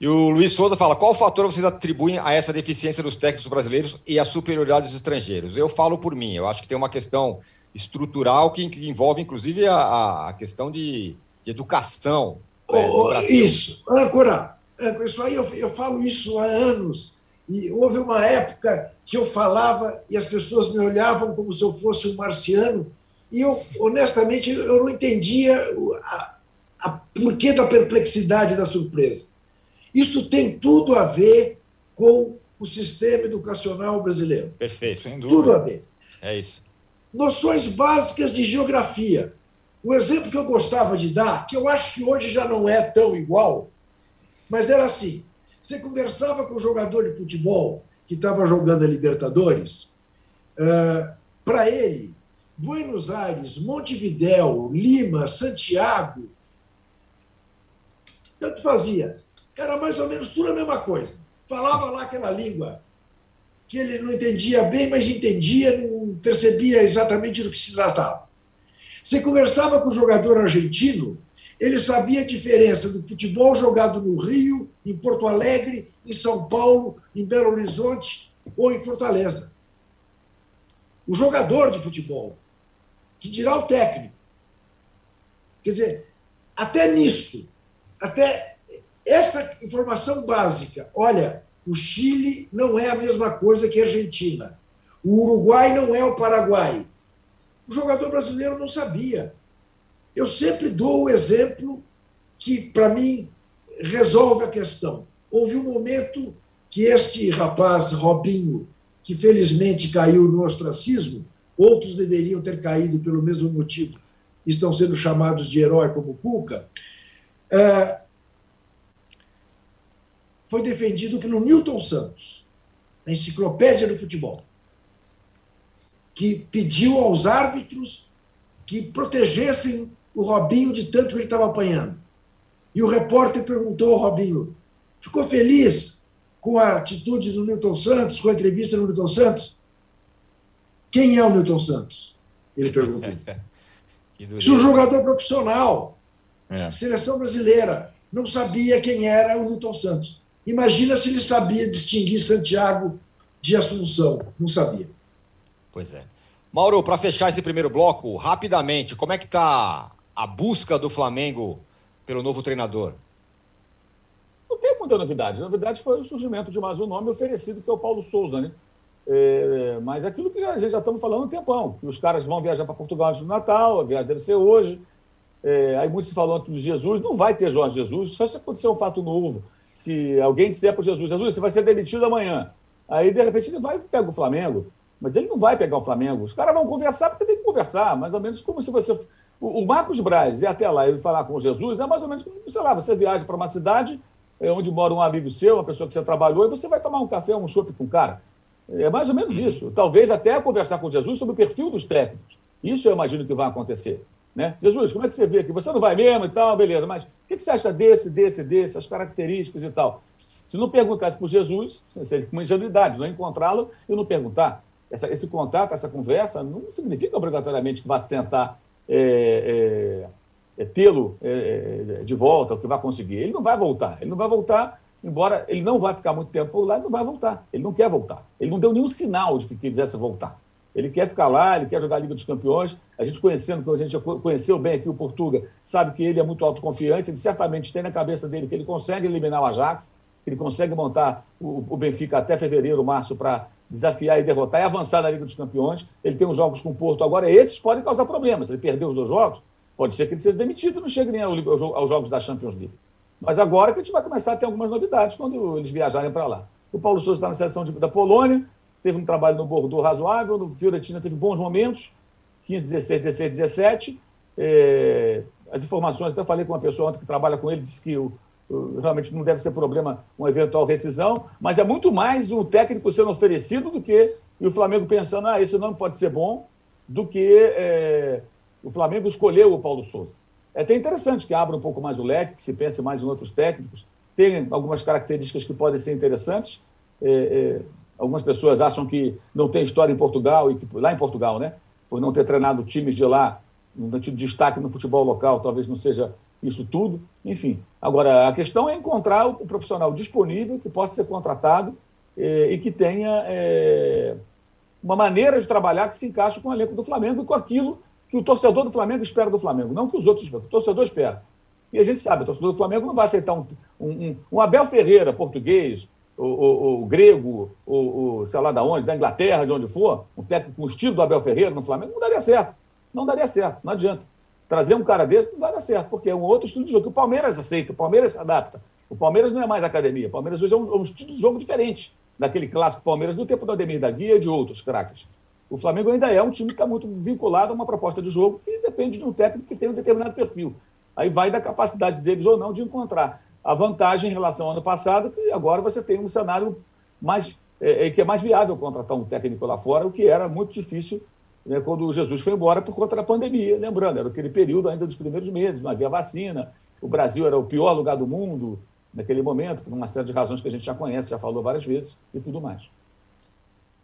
E o Luiz Souza fala: qual fator vocês atribuem a essa deficiência dos técnicos brasileiros e a superioridade dos estrangeiros? Eu falo por mim, eu acho que tem uma questão estrutural que, que envolve, inclusive, a, a questão de de educação. Oh, né, isso, âncora, âncora, isso aí eu, eu falo isso há anos. E houve uma época que eu falava e as pessoas me olhavam como se eu fosse um marciano, e eu, honestamente, eu não entendia a, a porquê da perplexidade da surpresa. Isto tem tudo a ver com o sistema educacional brasileiro. Perfeito, sem dúvida. Tudo a ver. É isso. Noções básicas de geografia. O exemplo que eu gostava de dar, que eu acho que hoje já não é tão igual, mas era assim: você conversava com o jogador de futebol que estava jogando a Libertadores, uh, para ele, Buenos Aires, Montevidéu, Lima, Santiago, tanto fazia. Era mais ou menos tudo a mesma coisa. Falava lá aquela língua que ele não entendia bem, mas entendia, não percebia exatamente do que se tratava. Você conversava com o jogador argentino, ele sabia a diferença do futebol jogado no Rio, em Porto Alegre, em São Paulo, em Belo Horizonte ou em Fortaleza. O jogador de futebol, que dirá o técnico. Quer dizer, até nisto, até essa informação básica, olha, O Chile não é a mesma coisa que a Argentina. O Uruguai não é o Paraguai. O jogador brasileiro não sabia. Eu sempre dou o exemplo que, para mim, resolve a questão. Houve um momento que este rapaz, Robinho, que felizmente caiu no ostracismo, outros deveriam ter caído pelo mesmo motivo, estão sendo chamados de herói como Cuca, é, foi defendido pelo Newton Santos, na enciclopédia do futebol, que pediu aos árbitros que protegessem o Robinho de tanto que ele estava apanhando. E o repórter perguntou ao Robinho: ficou feliz com a atitude do Newton Santos, com a entrevista do Newton Santos? Quem é o Newton Santos? Ele perguntou. [LAUGHS] Se um jogador profissional, é. seleção brasileira, não sabia quem era o Newton Santos. Imagina se ele sabia distinguir Santiago de Assunção. Não sabia. Pois é. Mauro, para fechar esse primeiro bloco, rapidamente, como é que está a busca do Flamengo pelo novo treinador? Não tem muita novidade. A novidade foi o surgimento de mais um nome oferecido, que é o Paulo Souza, né? É, mas aquilo que a gente já estamos falando há um tempão, que os caras vão viajar para Portugal antes do Natal, a viagem deve ser hoje. É, aí muito se falou do Jesus, não vai ter Jorge Jesus, só se acontecer um fato novo. Se alguém disser para Jesus, Jesus, você vai ser demitido amanhã. Aí, de repente, ele vai e pega o Flamengo. Mas ele não vai pegar o Flamengo. Os caras vão conversar porque tem que conversar, mais ou menos como se você. O, Marcos Braz ir até lá e falar com Jesus é mais ou menos como, sei lá, você viaja para uma cidade é, onde mora um amigo seu, uma pessoa que você trabalhou, e você vai tomar um café, um chopp com o cara. É mais ou menos isso. Talvez até conversar com Jesus sobre o perfil dos técnicos. Isso eu imagino que vai acontecer. Né? Jesus, como é que você vê aqui? Você não vai mesmo e tal, beleza, mas o que você acha desse, desse, desse, as características e tal? Se não perguntasse para Jesus, seria uma ingenuidade, não encontrá-lo e não perguntar. Essa, esse contato, essa conversa, não significa obrigatoriamente que vá se tentar é, é, é tê-lo é, é, de volta, que vai conseguir. Ele não vai voltar. Ele não vai voltar embora ele não vai ficar muito tempo lá, ele não vai voltar. Ele não quer voltar. Ele não deu nenhum sinal de que quisesse voltar. Ele quer ficar lá, ele quer jogar a Liga dos Campeões. A gente conhecendo, a gente já conheceu bem aqui o Portuga, sabe que ele é muito autoconfiante, ele certamente tem na cabeça dele que ele consegue eliminar o Ajax, que ele consegue montar o, o Benfica até fevereiro, março, para desafiar e derrotar e avançar na Liga dos Campeões. Ele tem uns jogos com o Porto agora, esses podem causar problemas. Ele perder os dois jogos, pode ser que ele seja demitido não chegue nem aos jogos da Champions League. Mas agora que a gente vai começar a ter algumas novidades quando eles viajarem para lá. O Paulo Souza está na seleção de, da Polônia, teve um trabalho no Bordeaux razoável, no Fiorentina teve bons momentos, 15, 16, 16, 17. É, as informações, até falei com uma pessoa ontem que trabalha com ele, disse que o, o, realmente não deve ser problema uma eventual rescisão, mas é muito mais um técnico sendo oferecido do que e o Flamengo pensando, ah, esse nome pode ser bom, do que é, o Flamengo escolheu o Paulo Souza. É até interessante que abra um pouco mais o leque, que se pense mais em outros técnicos. Tem algumas características que podem ser interessantes. É, é, algumas pessoas acham que não tem história em Portugal, e que, lá em Portugal, né? Por não ter treinado times de lá, não tido destaque no futebol local, talvez não seja isso tudo. Enfim, agora a questão é encontrar o profissional disponível que possa ser contratado é, e que tenha é, uma maneira de trabalhar que se encaixe com o elenco do Flamengo e com aquilo que o torcedor do Flamengo espera do Flamengo, não que os outros esperam, o torcedor espera. E a gente sabe, o torcedor do Flamengo não vai aceitar um, um, um Abel Ferreira, português, o, o, o grego, o, o, sei lá da onde, da Inglaterra, de onde for, um técnico com o estilo do Abel Ferreira no Flamengo, não daria certo. Não daria certo, não adianta. Trazer um cara desse não daria certo, porque é um outro estilo de jogo o Palmeiras aceita, o Palmeiras se adapta. O Palmeiras não é mais academia, o Palmeiras hoje é um, é um estilo de jogo diferente daquele clássico Palmeiras do tempo do Ademir da Guia e de outros craques. O Flamengo ainda é um time que está muito vinculado a uma proposta de jogo que depende de um técnico que tem um determinado perfil. Aí vai da capacidade deles ou não de encontrar a vantagem em relação ao ano passado, que agora você tem um cenário mais é, é, que é mais viável contratar um técnico lá fora, o que era muito difícil né, quando o Jesus foi embora por conta da pandemia. Lembrando, era aquele período ainda dos primeiros meses, não havia vacina, o Brasil era o pior lugar do mundo naquele momento, por uma série de razões que a gente já conhece, já falou várias vezes e tudo mais.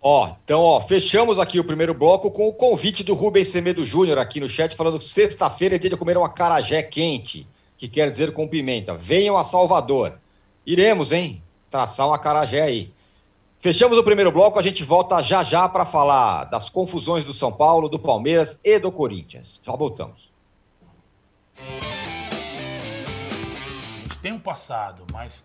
Ó, então, ó, fechamos aqui o primeiro bloco com o convite do Rubens Semedo Júnior aqui no chat, falando que sexta-feira é dia de comer uma carajé quente, que quer dizer com pimenta. Venham a Salvador. Iremos, hein? Traçar uma carajé aí. Fechamos o primeiro bloco, a gente volta já já para falar das confusões do São Paulo, do Palmeiras e do Corinthians. Já voltamos. Tem um passado, mas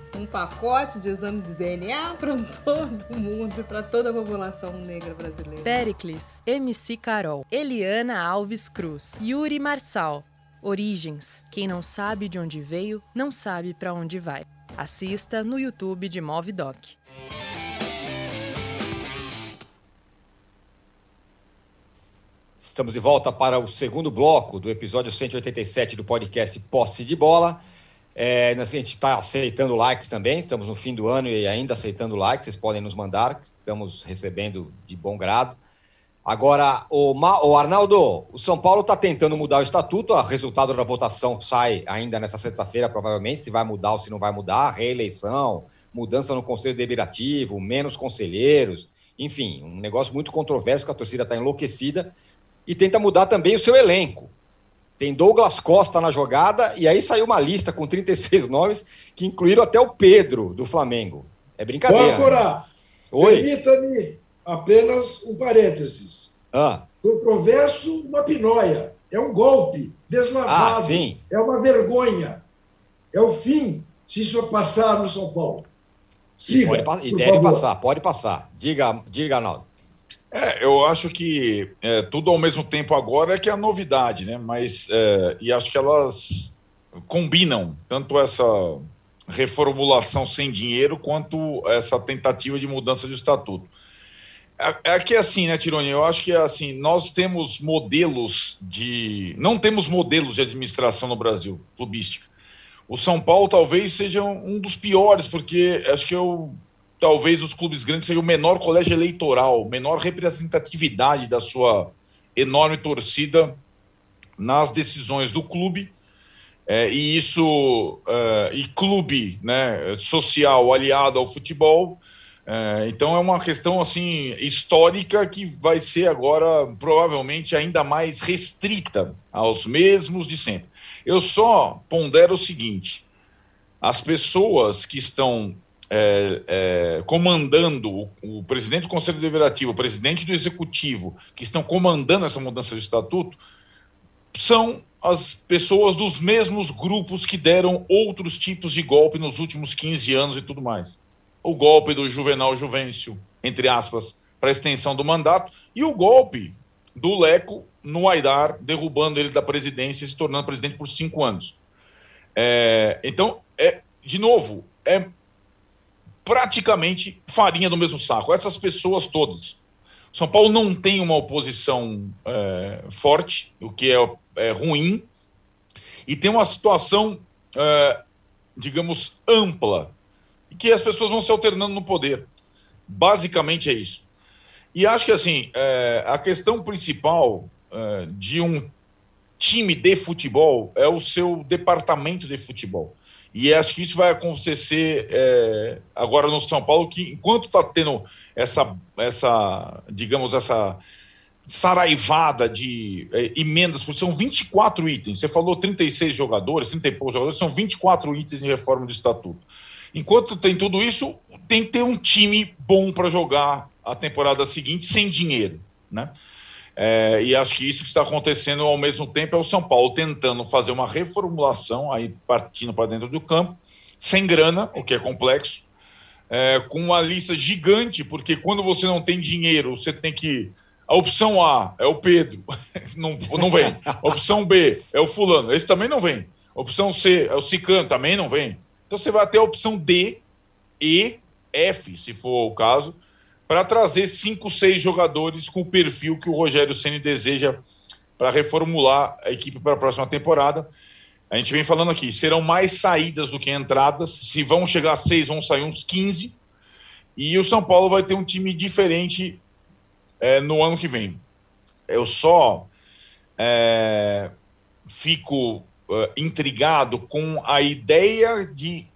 um pacote de exame de DNA para [LAUGHS] todo mundo, para toda a população negra brasileira. Pericles, MC Carol, Eliana Alves Cruz, Yuri Marçal. Origens. Quem não sabe de onde veio, não sabe para onde vai. Assista no YouTube de Movidoc. Estamos de volta para o segundo bloco do episódio 187 do podcast Posse de Bola. É, assim, a gente está aceitando likes também, estamos no fim do ano e ainda aceitando likes, vocês podem nos mandar, estamos recebendo de bom grado. Agora, o, Ma, o Arnaldo, o São Paulo está tentando mudar o estatuto, o resultado da votação sai ainda nessa sexta-feira, provavelmente, se vai mudar ou se não vai mudar, reeleição, mudança no Conselho Deliberativo, menos conselheiros, enfim, um negócio muito controverso que a torcida está enlouquecida e tenta mudar também o seu elenco. Tem Douglas Costa na jogada, e aí saiu uma lista com 36 nomes que incluíram até o Pedro do Flamengo. É brincadeira. Bora, Oi. Permita-me apenas um parênteses. Ah. Controverso, uma pinóia. É um golpe deslavado. Ah, sim. É uma vergonha. É o fim se isso passar no São Paulo. Siga, pode, e deve favor. passar, pode passar. Diga, diga, Arnaldo. É, eu acho que é, tudo ao mesmo tempo agora é que é a novidade, né? Mas é, e acho que elas combinam tanto essa reformulação sem dinheiro quanto essa tentativa de mudança de estatuto. É, é que assim, né, Tironi? Eu acho que assim nós temos modelos de, não temos modelos de administração no Brasil clubística. O São Paulo talvez seja um dos piores, porque acho que eu talvez os clubes grandes seja o menor colégio eleitoral, menor representatividade da sua enorme torcida nas decisões do clube. É, e isso, é, e clube né, social aliado ao futebol. É, então é uma questão assim histórica que vai ser agora provavelmente ainda mais restrita aos mesmos de sempre. Eu só pondero o seguinte: as pessoas que estão é, é, comandando o, o, presidente do Conselho Deliberativo, o presidente do Executivo, que estão comandando essa mudança de estatuto, são as pessoas dos mesmos grupos que deram outros tipos de golpe nos últimos 15 anos e tudo mais. O golpe do Juvenal Juvencio, entre aspas, para extensão do mandato, e o golpe do Leco no Aidar, derrubando ele da presidência e se tornando presidente por cinco anos. É, então, é, de novo, é praticamente farinha do mesmo saco. Essas pessoas todas. São Paulo não tem uma oposição é, forte, o que é, é, ruim, e tem uma situação, é, digamos, ampla, que as pessoas vão se alternando no poder. Basicamente é isso. E acho que, assim, é, a questão principal é, de um time de futebol é o seu departamento de futebol. E acho que isso vai acontecer é, agora no São Paulo, que enquanto está tendo essa, essa, digamos, essa saraivada de é, emendas, porque são 24 itens. Você falou 36 jogadores, 30 e poucos jogadores, são 24 itens de reforma do estatuto. Enquanto tem tudo isso, tem que ter um time bom para jogar a temporada seguinte sem dinheiro, né? É, e acho que isso que está acontecendo ao mesmo tempo é o São Paulo tentando fazer uma reformulação, aí partindo para dentro do campo, sem grana, o que é complexo, é, com uma lista gigante, porque quando você não tem dinheiro, você tem que. A opção A é o Pedro, [LAUGHS] não, não vem. A opção B é o Fulano, esse também não vem. A opção C é o Cicano, também não vem. Então você vai ter a opção D, E, F, se for o caso, para trazer cinco, seis jogadores com o perfil que o Rogério Ceni deseja para reformular a equipe para a próxima temporada. A gente vem falando aqui, serão mais saídas do que entradas. Se vão chegar seis, vão sair uns 15. E o São Paulo vai ter um time diferente é, no ano que vem. Eu só é, fico é, intrigado com a ideia de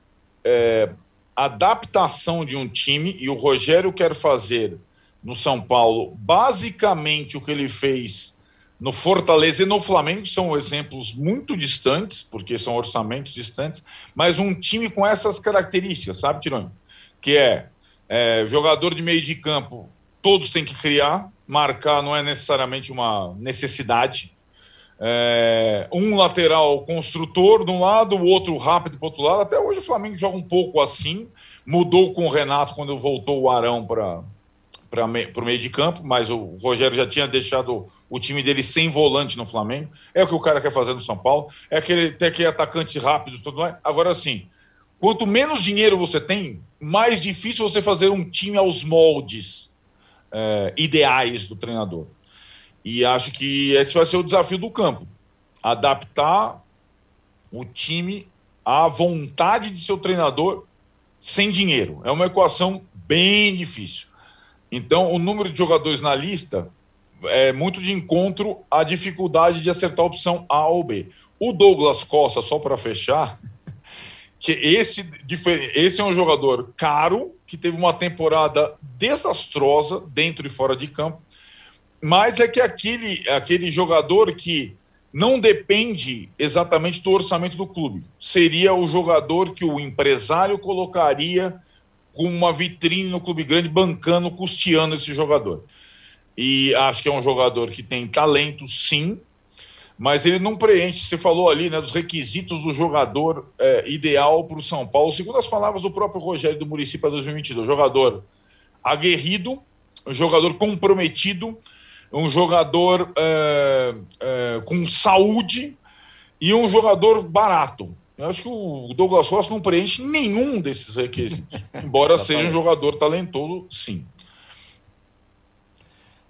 é, adaptação de um time, e o Rogério quer fazer no São Paulo basicamente o que ele fez no Fortaleza e no Flamengo, são exemplos muito distantes, porque são orçamentos distantes, mas um time com essas características, sabe, Tironi? Que é, é jogador de meio de campo, todos têm que criar, marcar não é necessariamente uma necessidade. É, um lateral construtor de um lado, o outro rápido para outro lado. Até hoje o Flamengo joga um pouco assim. Mudou com o Renato quando voltou o Arão para o meio de campo, mas o Rogério já tinha deixado o time dele sem volante no Flamengo. É o que o cara quer fazer no São Paulo. É aquele, tem aquele atacante rápido tudo mais. Agora, sim, quanto menos dinheiro você tem, mais difícil você fazer um time aos moldes é, ideais do treinador. E acho que esse vai ser o desafio do campo: adaptar o time à vontade de seu treinador sem dinheiro. É uma equação bem difícil. Então, o número de jogadores na lista é muito de encontro à dificuldade de acertar a opção A ou B. O Douglas Costa, só para fechar, [LAUGHS] que esse, esse é um jogador caro, que teve uma temporada desastrosa dentro e fora de campo, mas é que aquele, aquele jogador que não depende exatamente do orçamento do clube. Seria o jogador que o empresário colocaria com uma vitrine no clube grande, bancando, custeando esse jogador. E acho que é um jogador que tem talento, sim, mas ele não preenche. Você falou ali né, dos requisitos do jogador é, ideal para o São Paulo, segundo as palavras do próprio Rogério do Município para 2022. Jogador aguerrido, jogador comprometido, um jogador é, é, com saúde e um jogador barato. Eu acho que o Douglas Costa não preenche nenhum desses requisitos, [LAUGHS] embora seja um jogador talentoso, sim.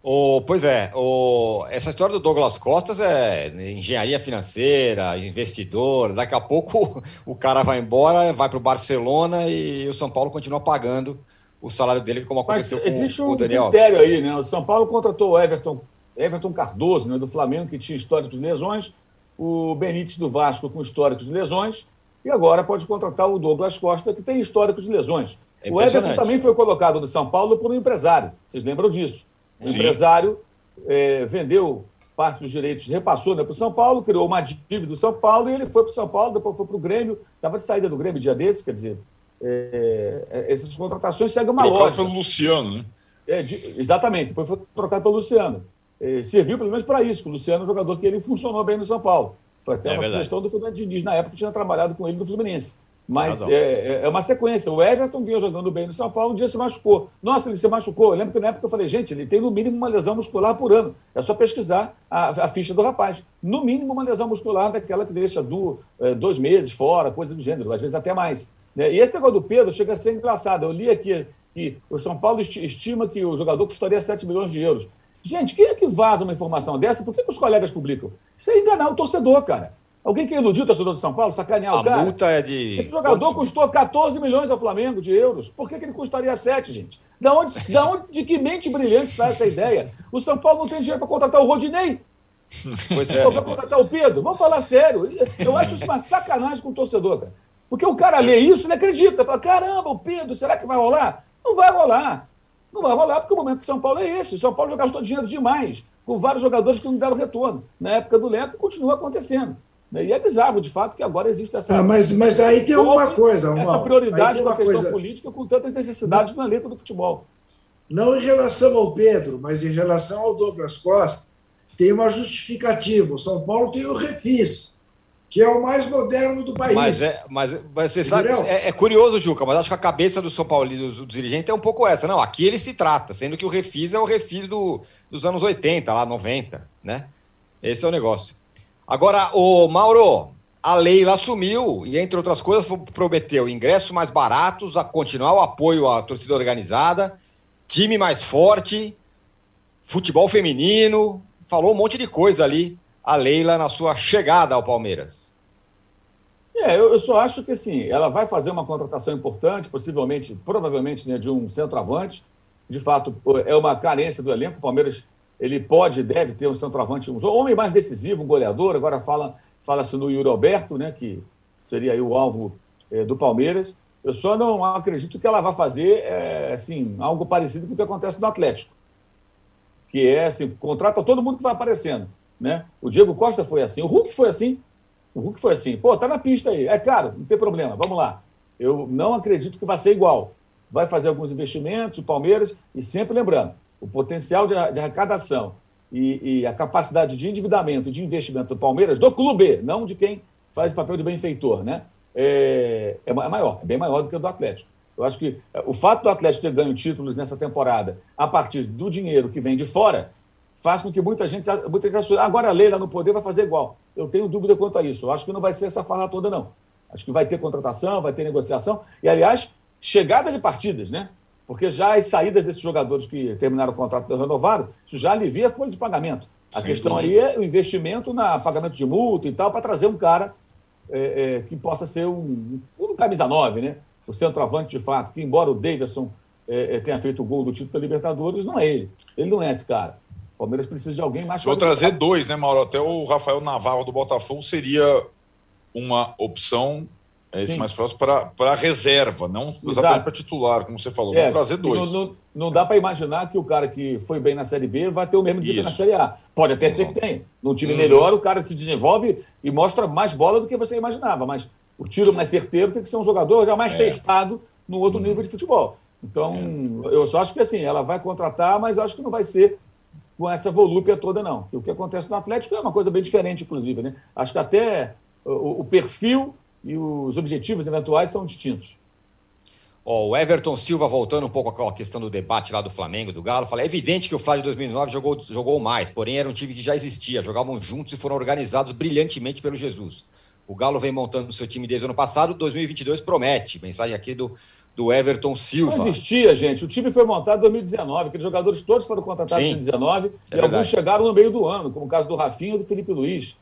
Oh, pois é, oh, essa história do Douglas Costas é engenharia financeira, investidor. Daqui a pouco [LAUGHS] o cara vai embora, vai para o Barcelona e o São Paulo continua pagando o salário dele, como aconteceu Mas existe com, um o Daniel. critério aí, né? O São Paulo contratou o Everton, Everton Cardoso, né, do Flamengo, que tinha histórico de lesões, o Benítez do Vasco com histórico de lesões, e agora pode contratar o Douglas Costa, que tem histórico de lesões. É o Everton também foi colocado do São Paulo por um empresário, vocês lembram disso? O Sim. empresário é, vendeu parte dos direitos, repassou né, para o São Paulo, criou uma dívida do São Paulo e ele foi para o São Paulo, depois foi para o Grêmio, estava de saída do Grêmio dia desse, quer dizer, é, é, essas contratações seguem uma Trocado lógica. pelo Luciano, né? É, de, exatamente, depois foi trocado pelo Luciano. É, serviu pelo menos para isso, o Luciano é um jogador que ele funcionou bem no São Paulo. Foi até é uma verdade. sugestão do Fernando Diniz, na época que tinha trabalhado com ele no Fluminense. Mas é, é, é, uma sequência. O Everton vinha jogando bem no São Paulo, um dia se machucou. Nossa, ele se machucou. Eu lembro que na época eu falei, gente, ele tem no mínimo uma lesão muscular por ano. É só pesquisar a, a ficha do rapaz. No mínimo uma lesão muscular daquela que deixa do, é, dois meses fora, coisa do gênero, às vezes até mais. Né? E esse negócio do Pedro chega a ser engraçado. Eu li aqui que o São Paulo estima que o jogador custaria 7 milhões de euros. Gente, quem é que vaza uma informação dessa? Por que, que os colegas publicam? Isso é enganar o torcedor, cara. Alguém quer iludir o torcedor de São Paulo, sacanear a o cara? A multa é de. Esse jogador custou 14 milhões ao Flamengo de euros. Por que, que ele custaria 7, gente? Da onde, da onde, de que mente brilhante sai essa ideia? O São Paulo não tem dinheiro para contratar o Rodinei. [LAUGHS] Pois é. Para contratar o Pedro. Vamos falar sério. Eu acho isso uma sacanagem com o torcedor, cara. Porque o cara lê isso e não acredita. Fala, caramba, o Pedro, será que vai rolar? Não vai rolar. Não vai rolar porque o momento do São Paulo é esse. O São Paulo já gastou dinheiro demais com vários jogadores que não deram retorno. Na época do Leco, continua acontecendo. E é bizarro, de fato, que agora existe essa. Ah, mas, mas aí tem uma coisa. Uma, essa prioridade da questão coisa... política com tantas necessidades no elenco do futebol. Não em relação ao Pedro, mas em relação ao Douglas Costa, tem uma justificativa. O São Paulo tem o Refis, que é o mais moderno do país. Mas, é, mas, mas você sabe, é, é, curioso, Juca, mas acho que a cabeça do São Paulo, dos, dos dirigentes, é um pouco essa. Não, aqui ele se trata, sendo que o Refis é o Refis do, dos anos 80, lá 90, né? Esse é o negócio. Agora, o Mauro, a Leila assumiu e, entre outras coisas, prometeu ingressos mais baratos, a continuar o apoio à torcida organizada, time mais forte, futebol feminino, falou um monte de coisa ali, a Leila, na sua chegada ao Palmeiras. É, eu, eu só acho que assim, ela vai fazer uma contratação importante, possivelmente, provavelmente, né, de um centroavante. De fato, é uma carência do elenco. O Palmeiras ele pode, deve ter um centroavante, um homem mais decisivo, um goleador. Agora fala fala-se no Yuri Alberto, né, que seria o alvo é, do Palmeiras. Eu só não acredito que ela vá fazer é, assim, algo parecido com o que acontece no Atlético. Que é assim, contrata todo mundo que vai aparecendo. Né? O Diego Costa foi assim, o Hulk foi assim. O Hulk foi assim, pô, tá na pista aí. É caro, não tem problema, vamos lá. Eu não acredito que vai ser igual. Vai fazer alguns investimentos, o Palmeiras, e sempre lembrando, o potencial de, arrecadação e, e, a capacidade de endividamento, de investimento do Palmeiras, do clube, não de quem faz o papel de benfeitor, né? É, é maior, é bem maior do que o do Atlético. Eu acho que é, o fato do Atlético ter ganho títulos nessa temporada a partir do dinheiro que vem de fora faz com que muita gente, muita gente agora a Leila no poder vai fazer igual. Eu tenho dúvida quanto a isso. Eu acho que não vai ser essa farra toda, não. Acho que vai ter contratação, vai ter negociação e, aliás, chegada de partidas, né? Porque já as saídas desses jogadores que terminaram o contrato renovaram, isso já alivia a folha de pagamento. A Sem questão dúvida. aí é o investimento na pagamento de multa e tal, para trazer um cara é, é, que possa ser um, um camisa 9, né? O centroavante, de fato, que embora o Davidson é, é, tenha feito o gol do título da Libertadores, não é ele. Ele não é esse cara. O Palmeiras precisa de alguém mais Vou trazer dois, né, Mauro? Até o Rafael Navarro do Botafogo seria uma opção é esse Sim. mais próximo para a reserva, não exatamente para titular, como você falou. É, Vamos trazer dois. Não, não, não dá para imaginar que o cara que foi bem na Série B vai ter o mesmo desempenho na Série A. Pode até ser que tenha. No time uhum. melhor, o cara se desenvolve e mostra mais bola do que você imaginava. Mas o tiro mais certeiro tem que ser um jogador já mais é. testado no outro uhum. nível de futebol. Então, é. eu só acho que assim, ela vai contratar, mas acho que não vai ser com essa volúpia toda, não. o que acontece no Atlético é uma coisa bem diferente, inclusive. Né? Acho que até o, o perfil e os objetivos eventuais são distintos. Oh, o Everton Silva, voltando um pouco à questão do debate lá do Flamengo, do Galo, fala: é evidente que o Flávio de 2009 jogou, jogou mais, porém era um time que já existia, jogavam juntos e foram organizados brilhantemente pelo Jesus. O Galo vem montando o seu time desde o ano passado, 2022 promete. Mensagem aqui do, do Everton Silva. Não existia, gente. O time foi montado em 2019, aqueles jogadores todos foram contratados em 2019 é e verdade. alguns chegaram no meio do ano, como o caso do Rafinha e do Felipe Luiz.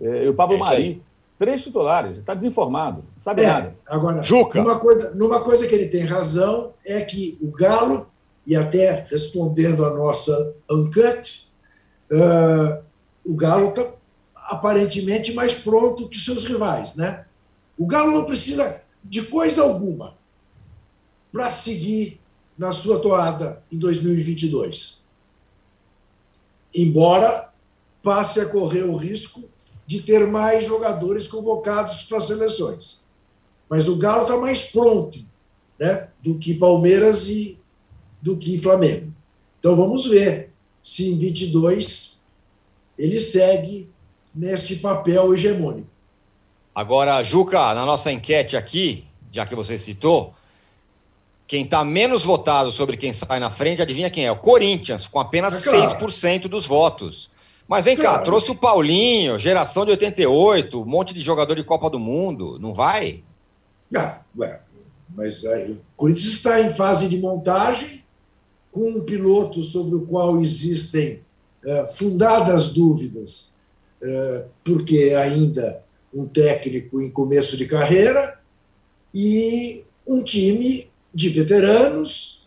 É, e o Pablo é Mari. Três titulares, está desinformado, não sabe é, nada. Agora, Juca. Numa coisa, numa coisa que ele tem razão é que o Galo, e até respondendo a nossa enquete, uh, o Galo está aparentemente mais pronto que seus rivais. Né? O Galo não precisa de coisa alguma para seguir na sua toada em 2022. Embora passe a correr o risco de ter mais jogadores convocados para seleções. Mas o Galo está mais pronto né, do que Palmeiras e do que Flamengo. Então vamos ver se em 22 ele segue nesse papel hegemônico. Agora, Juca, na nossa enquete aqui, já que você citou, quem está menos votado sobre quem sai na frente, adivinha quem é? O Corinthians, com apenas é claro. 6% dos votos. Mas vem claro. cá, trouxe o Paulinho, geração de 88, um monte de jogador de Copa do Mundo, não vai? Ah, ué, mas aí, o Corinthians está em fase de montagem, com um piloto sobre o qual existem é, fundadas dúvidas, é, porque ainda um técnico em começo de carreira, e um time de veteranos,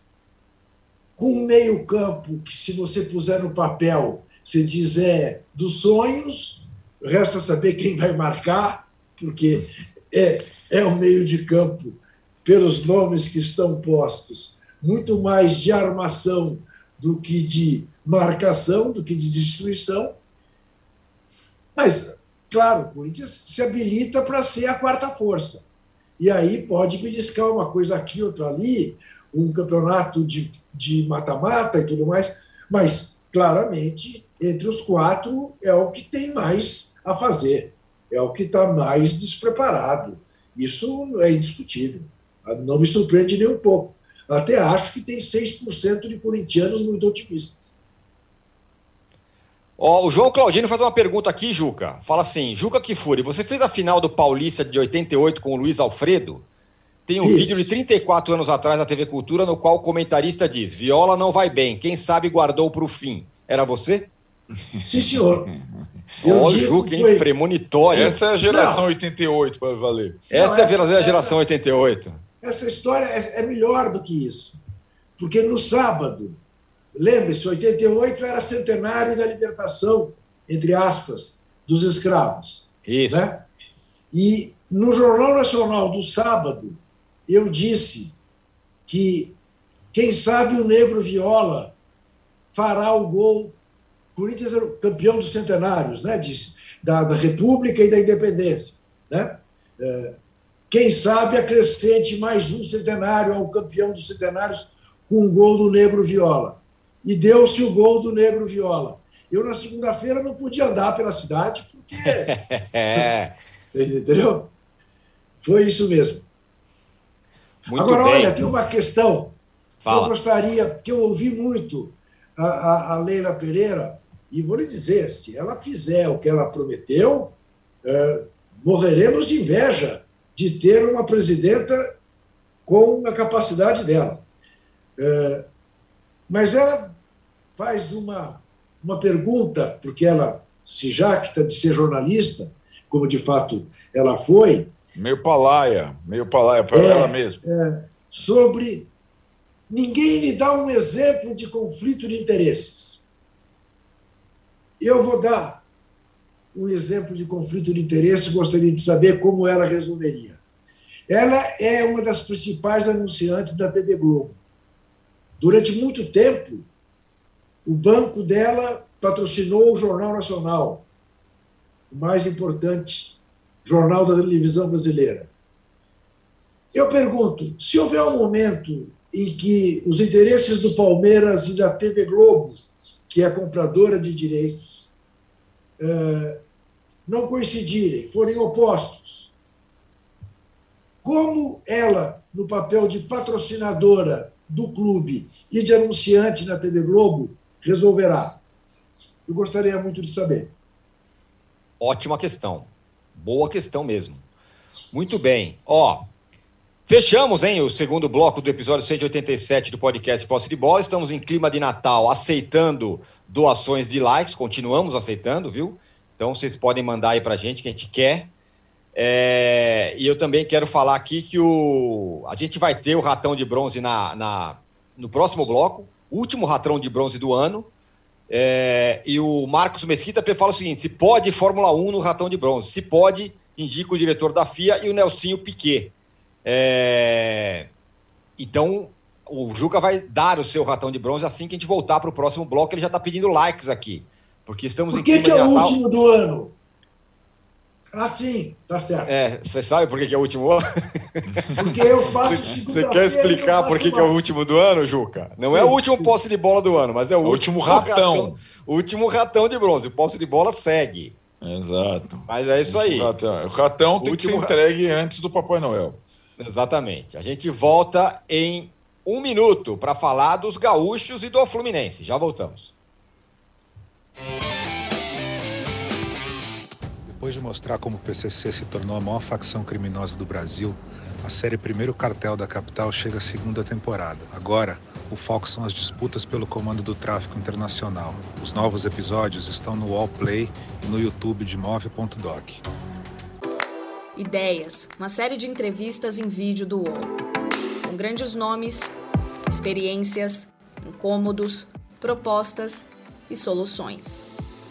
com um meio-campo que, se você puser no papel, se diz é dos sonhos, resta saber quem vai marcar, porque é, é um meio de campo, pelos nomes que estão postos, muito mais de armação do que de marcação, do que de destruição. Mas, claro, o Corinthians se habilita para ser a quarta força. E aí pode beliscar uma coisa aqui, outra ali, um campeonato de mata-mata e tudo mais, mas claramente entre os quatro é o que tem mais a fazer, é o que está mais despreparado. Isso é indiscutível. Não me surpreende nem um pouco. Até acho que tem 6% de corintianos muito otimistas. Oh, o João Claudino faz uma pergunta aqui, Juca. Fala assim: Juca Kifuri, você fez a final do Paulista de 88 com o Luiz Alfredo? Tem um Fiz. vídeo de 34 anos atrás na TV Cultura no qual o comentarista diz: Viola não vai bem, quem sabe guardou para o fim. Era você? Sim, senhor. [LAUGHS] Eu Ó, o Juca, hein? foi- Premonitório. Essa é a geração 88, para valer. Essa Não, é a essa- verdadeira essa- geração 88. Essa história é, é melhor do que isso. Porque no sábado, lembre-se, 88 era centenário da libertação, entre aspas, dos escravos. Isso. né? E no Jornal Nacional do sábado, eu disse que, quem sabe, o Negro Viola fará o gol. Corinthians era o campeão dos centenários, né? Disse, da, da República e da Independência. Né? É, quem sabe acrescente mais um centenário ao campeão dos centenários com um gol do Negro Viola. E deu-se o gol do Negro Viola. Eu, na segunda-feira, não podia andar pela cidade, porque [LAUGHS] É. Entendeu? Foi isso mesmo. Muito Agora, bem. olha, tem uma questão que Fala. eu gostaria, que eu ouvi muito a, a, a Leila Pereira, e vou lhe dizer, se ela fizer o que ela prometeu, eh, morreremos de inveja de ter uma presidenta com a capacidade dela. Eh, mas ela faz uma, uma pergunta, porque ela se jacta de ser jornalista, como de fato ela foi, Meio palaia, meio palaia para É. ela mesma. sobre ninguém lhe dá um exemplo de conflito de interesses. Eu vou dar um exemplo de conflito de interesses, gostaria de saber como ela resolveria. Ela é uma das principais anunciantes da TV Globo. Durante muito tempo, o banco dela patrocinou o Jornal Nacional, o mais importante jornal da televisão brasileira. Eu pergunto: se houver um momento em que os interesses do Palmeiras e da TV Globo, que é compradora de direitos, eh, não coincidirem, forem opostos, como ela, no papel de patrocinadora do clube e de anunciante na TV Globo, resolverá? Eu gostaria muito de saber. Ótima questão. Boa questão mesmo. Muito bem. Ó, fechamos, hein, o segundo bloco do episódio 187 do podcast Posse de Bola. Estamos em clima de Natal, aceitando doações de likes. Continuamos aceitando, viu? Então vocês podem mandar aí pra gente que a gente quer. É, e eu também quero falar aqui que o, a gente vai ter o ratão de bronze na, na- no próximo bloco, último ratão de bronze do ano. É, e o Marcos Mesquita fala o seguinte: se pode Fórmula 1 no ratão de bronze, se pode, indica o diretor da FIA e o Nelsinho Piquet. É, então, o Juca vai dar o seu ratão de bronze assim que a gente voltar para o próximo bloco. Ele já está pedindo likes aqui, porque estamos Por em que, clima que é o último do ano? Ah, sim, tá certo. É, você sabe por que, que é o último ano? Porque eu faço Você quer explicar por que, que é o último do ano, Juca? Não é o último posse de bola do ano, mas é o, O último ratão. O último ratão de bronze. O posse de bola segue. Exato. Mas é isso aí. O ratão, o ratão tem que ser entregue antes do Papai Noel. Exatamente. A gente volta em um minuto para falar dos gaúchos e do Fluminense. Já voltamos. Depois de mostrar como o PCC se tornou a maior facção criminosa do Brasil, a série Primeiro Cartel da Capital chega à segunda temporada. Agora, o foco são as disputas pelo comando do tráfico internacional. Os novos episódios estão no Wallplay e no YouTube de Move.doc. Ideias, uma série de entrevistas em vídeo do UOL. Com grandes nomes, experiências, incômodos, propostas e soluções.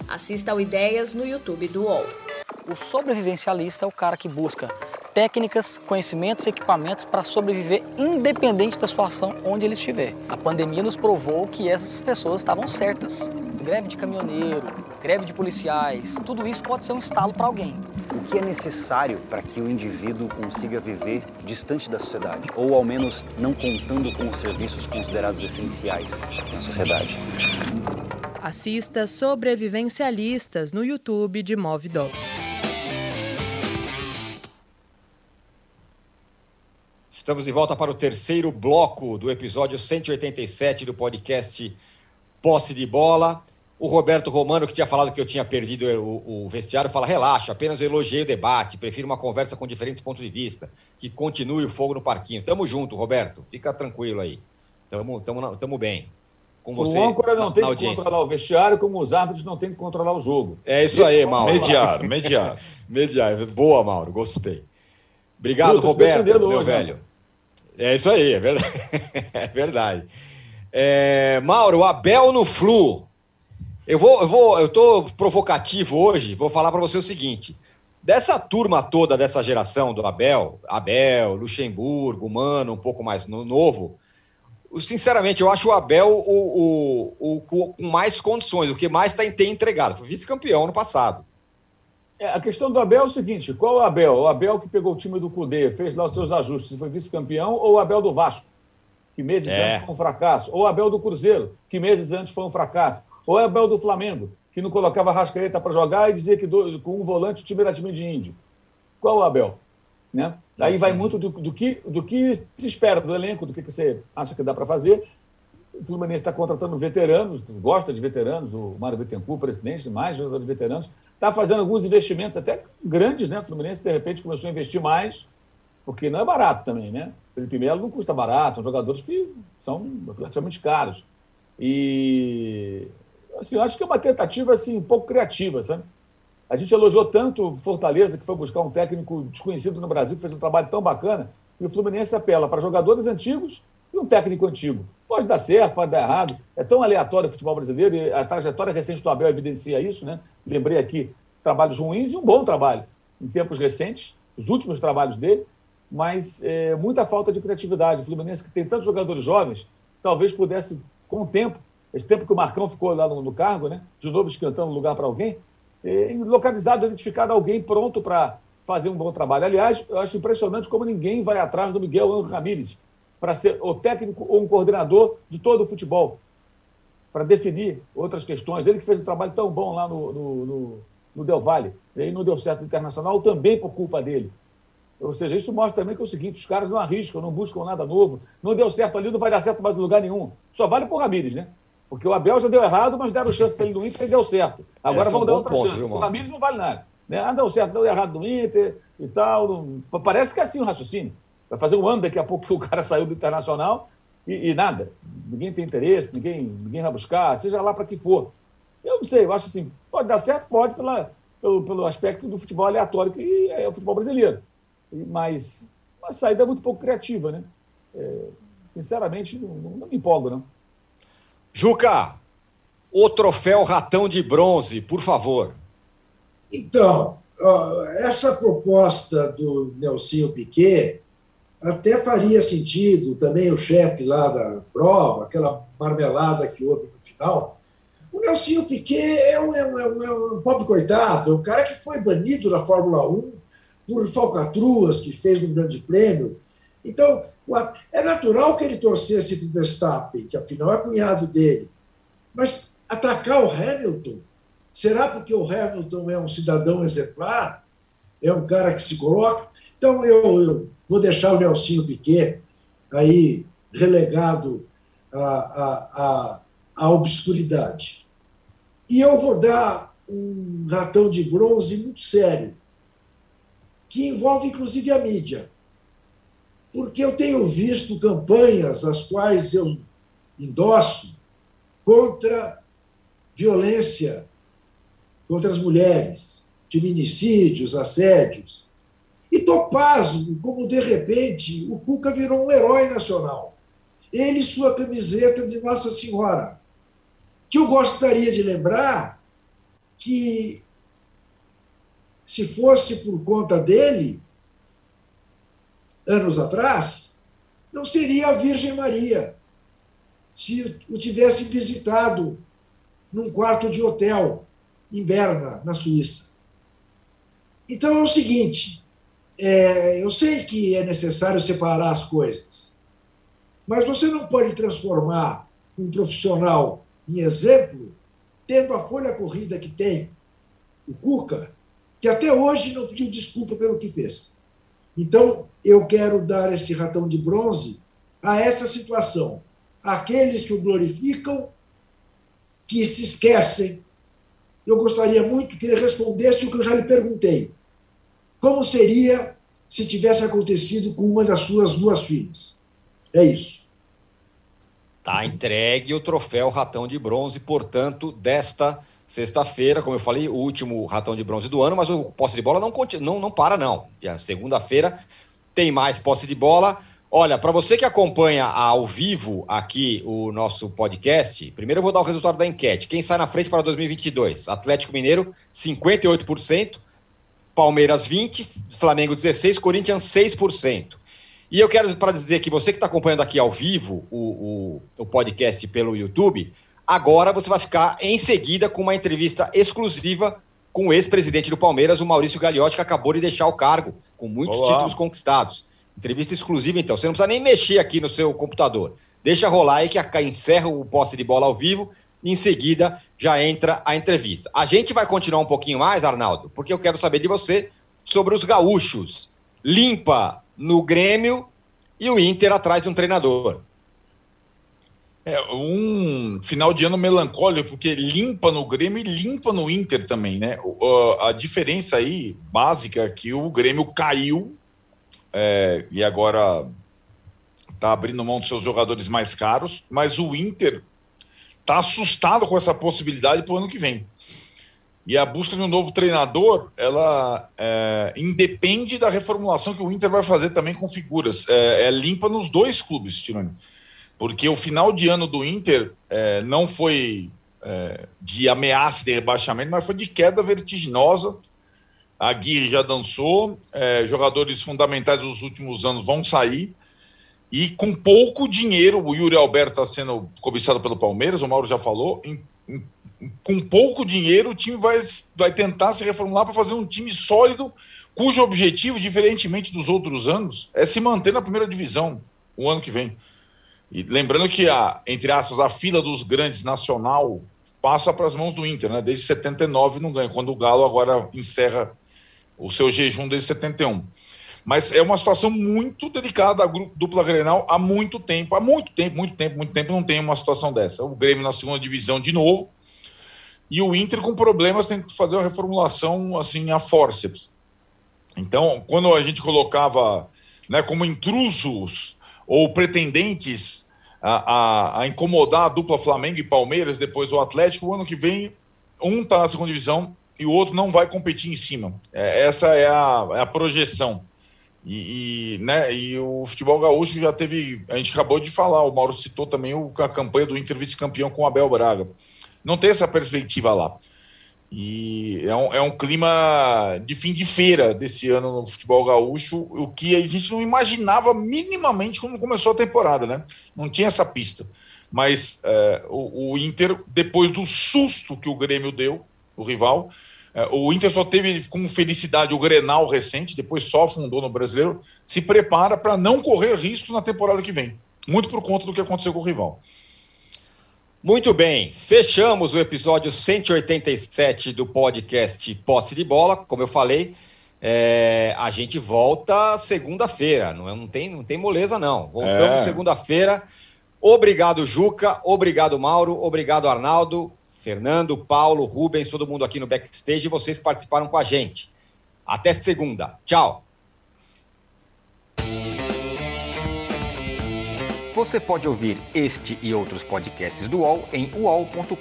Assista ao Ideias no YouTube do UOL. O sobrevivencialista é o cara que busca técnicas, conhecimentos e equipamentos para sobreviver independente da situação onde ele estiver. A pandemia nos provou que essas pessoas estavam certas. Greve de caminhoneiro, greve de policiais, tudo isso pode ser um estalo para alguém. O que é necessário para que o indivíduo consiga viver distante da sociedade, ou ao menos não contando com os serviços considerados essenciais na sociedade? Assista Sobrevivencialistas no YouTube de Movidoc. Estamos de volta para o terceiro bloco do episódio 187 do podcast Posse de Bola. O Roberto Romano, que tinha falado que eu tinha perdido o, o vestiário, fala: relaxa, apenas eu elogiei o debate, prefiro uma conversa com diferentes pontos de vista, que continue o fogo no parquinho. Tamo junto, Roberto, fica tranquilo aí. Tamo, tamo, tamo bem. com você. O âncora não na, tem na que audiência. controlar o vestiário, como os árbitros não têm que controlar o jogo. É isso aí, Mauro. Mediar, [LAUGHS] mediar. Mediar. Boa, Mauro. Gostei. Obrigado, Bruto, Roberto, meu hoje, né? É isso aí, é verdade. [LAUGHS] É verdade. É, Mauro, Abel no Flu. Eu vou, eu vou, eu tô provocativo hoje. Vou falar para você o seguinte: dessa turma toda dessa geração do Abel, Abel, Luxemburgo, Mano, um pouco mais no- novo. Sinceramente, eu acho o Abel o, o, o com com mais condições, o que mais tá, tem entregado. Foi vice-campeão no passado. É, a questão do Abel é o seguinte: qual o Abel? O Abel que pegou o time do Cudê, fez lá os seus ajustes e foi vice-campeão, ou o Abel do Vasco, que meses É. antes foi um fracasso, ou o Abel do Cruzeiro, que meses antes foi um fracasso, ou o Abel do Flamengo, que não colocava Rascaeta para jogar e dizia que do- com um volante o time era time de índio. Qual o Abel? Né? Aí vai muito do, do que, do que se espera do elenco, do que você acha que dá para fazer. O Fluminense está contratando veteranos, gosta de veteranos, o Mário Bittencourt, presidente, mais jogadores de veteranos, está fazendo alguns investimentos até grandes, né? O Fluminense, de repente, começou a investir mais, porque não é barato também, né? Felipe Melo não custa barato, são jogadores que são relativamente caros. E assim, eu acho que é uma tentativa assim, um pouco criativa, sabe? A gente elogiou tanto Fortaleza, que foi buscar um técnico desconhecido no Brasil, que fez um trabalho tão bacana, e o Fluminense apela para jogadores antigos e um técnico antigo. Pode dar certo, pode dar errado. É tão aleatório o futebol brasileiro, e a trajetória recente do Abel evidencia isso, né? Lembrei aqui trabalhos ruins e um bom trabalho em tempos recentes, os últimos trabalhos dele, mas é, muita falta de criatividade. O Fluminense, que tem tantos jogadores jovens, talvez pudesse, com o tempo, esse tempo que o Marcão ficou lá no, no cargo, né? de novo esquentando lugar para alguém, é, localizado, identificado alguém pronto para fazer um bom trabalho. Aliás, eu acho impressionante como ninguém vai atrás do Miguel Ramírez para ser o técnico ou um coordenador de todo o futebol, para definir outras questões. Ele que fez um trabalho tão bom lá no, no, no, no Del Valle, e aí não deu certo no Internacional, também por culpa dele. Ou seja, isso mostra também que é o seguinte: os caras não arriscam, não buscam nada novo. Não deu certo ali, não vai dar certo mais em lugar nenhum. Só vale por Ramírez, né? Porque o Abel já deu errado, mas deram chance para ele no Inter e deu certo. Agora é vamos dar outra ponto, chance. viu, o? Ramírez não vale nada. Né? Ah, deu certo, deu errado no Inter e tal. não- Parece que é assim o raciocínio. Vai fazer um ano daqui a pouco que o cara saiu do Internacional e, e nada. Ninguém tem interesse, ninguém, ninguém vai buscar, seja lá para que for. Eu não sei, eu acho assim, pode dar certo, pode, pela, pelo, pelo aspecto do futebol aleatório que é o futebol brasileiro. E- Mas uma saída muito pouco criativa, né? É, sinceramente, não, não me empolgo, não. Juca, o troféu Ratão de Bronze, por favor. Então, essa proposta do Nelsinho Piquet até faria sentido, também o chefe lá da prova, aquela marmelada que houve no final. O Nelsinho Piquet é um, é um- é um- é um pobre coitado, é um cara que foi banido da Fórmula 1 por falcatruas que fez no Grande Prêmio. Então, é natural que ele torcesse para o Verstappen, que afinal é cunhado dele. Mas atacar o Hamilton Será porque o Hamilton é um cidadão exemplar? É um cara que se coloca? Então eu, eu vou deixar o Nelsinho Piquet aí relegado à, à, à, à obscuridade. E eu vou dar um ratão de bronze muito sério, que envolve inclusive a mídia. Porque eu tenho visto campanhas as quais eu endosso contra violência contra as mulheres, feminicídios, assédios. E estou pasmo como, de repente, o Cuca virou um herói nacional. Ele e sua camiseta de Nossa Senhora. Que eu gostaria de lembrar que, se fosse por conta dele, anos atrás, não seria a Virgem Maria. Se o tivesse visitado num quarto de hotel em Berna, na Suíça. Então é o seguinte: é, eu sei que é necessário separar as coisas, mas você não pode transformar um profissional em exemplo, tendo a folha corrida que tem o Cuca, que até hoje não pediu desculpa pelo que fez. Então, eu quero dar esse ratão de bronze a essa situação. Aqueles que o glorificam, que se esquecem eu gostaria muito que ele respondesse o que eu já lhe perguntei. Como seria se tivesse acontecido com uma das suas duas filhas? É isso. Tá entregue o troféu Ratão de Bronze, portanto, desta sexta-feira, como eu falei, o último Ratão de Bronze do ano, mas o posse de bola não, não, não para, não. Segunda-feira tem mais posse de bola. Olha, para você que acompanha ao vivo aqui o nosso podcast, primeiro eu vou dar o resultado da enquete. Quem sai na frente para 2022? Atlético Mineiro, 58%, Palmeiras 20%, Flamengo 16%, Corinthians 6%. E eu quero para dizer que você que está acompanhando aqui ao vivo o, o, o podcast pelo YouTube, agora você vai ficar em seguida com uma entrevista exclusiva com o ex-presidente do Palmeiras, o Maurício Gagliotti, que acabou de deixar o cargo, com muitos Olá. títulos conquistados. Entrevista exclusiva, então. Você não precisa nem mexer aqui no seu computador. Deixa rolar aí que encerra o poste de bola ao vivo em seguida já entra a entrevista. A gente vai continuar um pouquinho mais, Arnaldo, porque eu quero saber de você sobre os gaúchos. Limpa no Grêmio e o Inter atrás de um treinador. É um final de ano melancólico, porque limpa no Grêmio e limpa no Inter também, né? A diferença aí básica é que o Grêmio caiu é, e agora está abrindo mão dos seus jogadores mais caros, mas o Inter está assustado com essa possibilidade para o ano que vem. E a busca de um novo treinador, ela é, independe da reformulação que o Inter vai fazer também com figuras. É, é limpa nos dois clubes, Tironi. Porque o final de ano do Inter é, não foi é, de ameaça de rebaixamento, mas foi de queda vertiginosa. A Gui já dançou, é, jogadores fundamentais dos últimos anos vão sair. E com pouco dinheiro, o Yuri Alberto está sendo cobiçado pelo Palmeiras, o Mauro já falou, em, em com pouco dinheiro, o time vai, vai tentar se reformular para fazer um time sólido, cujo objetivo, diferentemente dos outros anos, é se manter na primeira divisão o ano que vem. E lembrando que a, entre aspas, a fila dos grandes nacional passa para as mãos do Inter, né? Desde 79 não ganha, quando o Galo agora encerra o seu jejum desde 71. Mas é uma situação muito delicada a dupla Grenal há muito tempo, há muito tempo, muito tempo, muito tempo não tem uma situação dessa. O Grêmio na segunda divisão de novo, e o Inter com problemas tem que fazer uma reformulação assim a forceps. Então, quando a gente colocava né, como intrusos ou pretendentes a, a, a, incomodar a dupla Flamengo e Palmeiras, depois o Atlético, o ano que vem um está na segunda divisão e o outro não vai competir em cima. É, essa é a, é a projeção. E, e, né, e o futebol gaúcho já teve. A gente acabou de falar, o Mauro citou também o, a campanha do Inter vice-campeão com o Abel Braga não tem essa perspectiva lá. E é um, é um clima de fim de feira desse ano no futebol gaúcho, o que a gente não imaginava minimamente quando começou a temporada, né? Não tinha essa pista. Mas é, o, o, Inter, depois do susto que o Grêmio deu, o rival, o Inter só teve com felicidade o Grenal recente, depois só fundou no brasileiro, se prepara para não correr riscos na temporada que vem. Muito por conta do que aconteceu com o rival. Muito bem, fechamos o episódio 187 do podcast Posse de Bola. Como eu falei, é, a gente volta segunda-feira, não, é, não, tem, não tem moleza, não. Voltamos é. segunda-feira. Obrigado, Juca. Obrigado, Mauro. Obrigado, Arnaldo, Fernando, Paulo, Rubens, todo mundo aqui no backstage. Vocês participaram com a gente. Até segunda. Tchau. Você pode ouvir este e outros podcasts do UOL em uol.com.br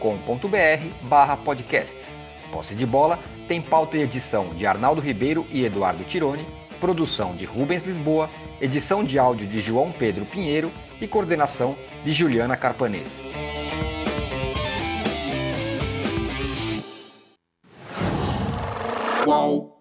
podcasts. Posse de Bola tem pauta e edição de Arnaldo Ribeiro e Eduardo Tironi, produção de Rubens Lisboa, edição de áudio de João Pedro Pinheiro e coordenação de Juliana Carpanês. whoa.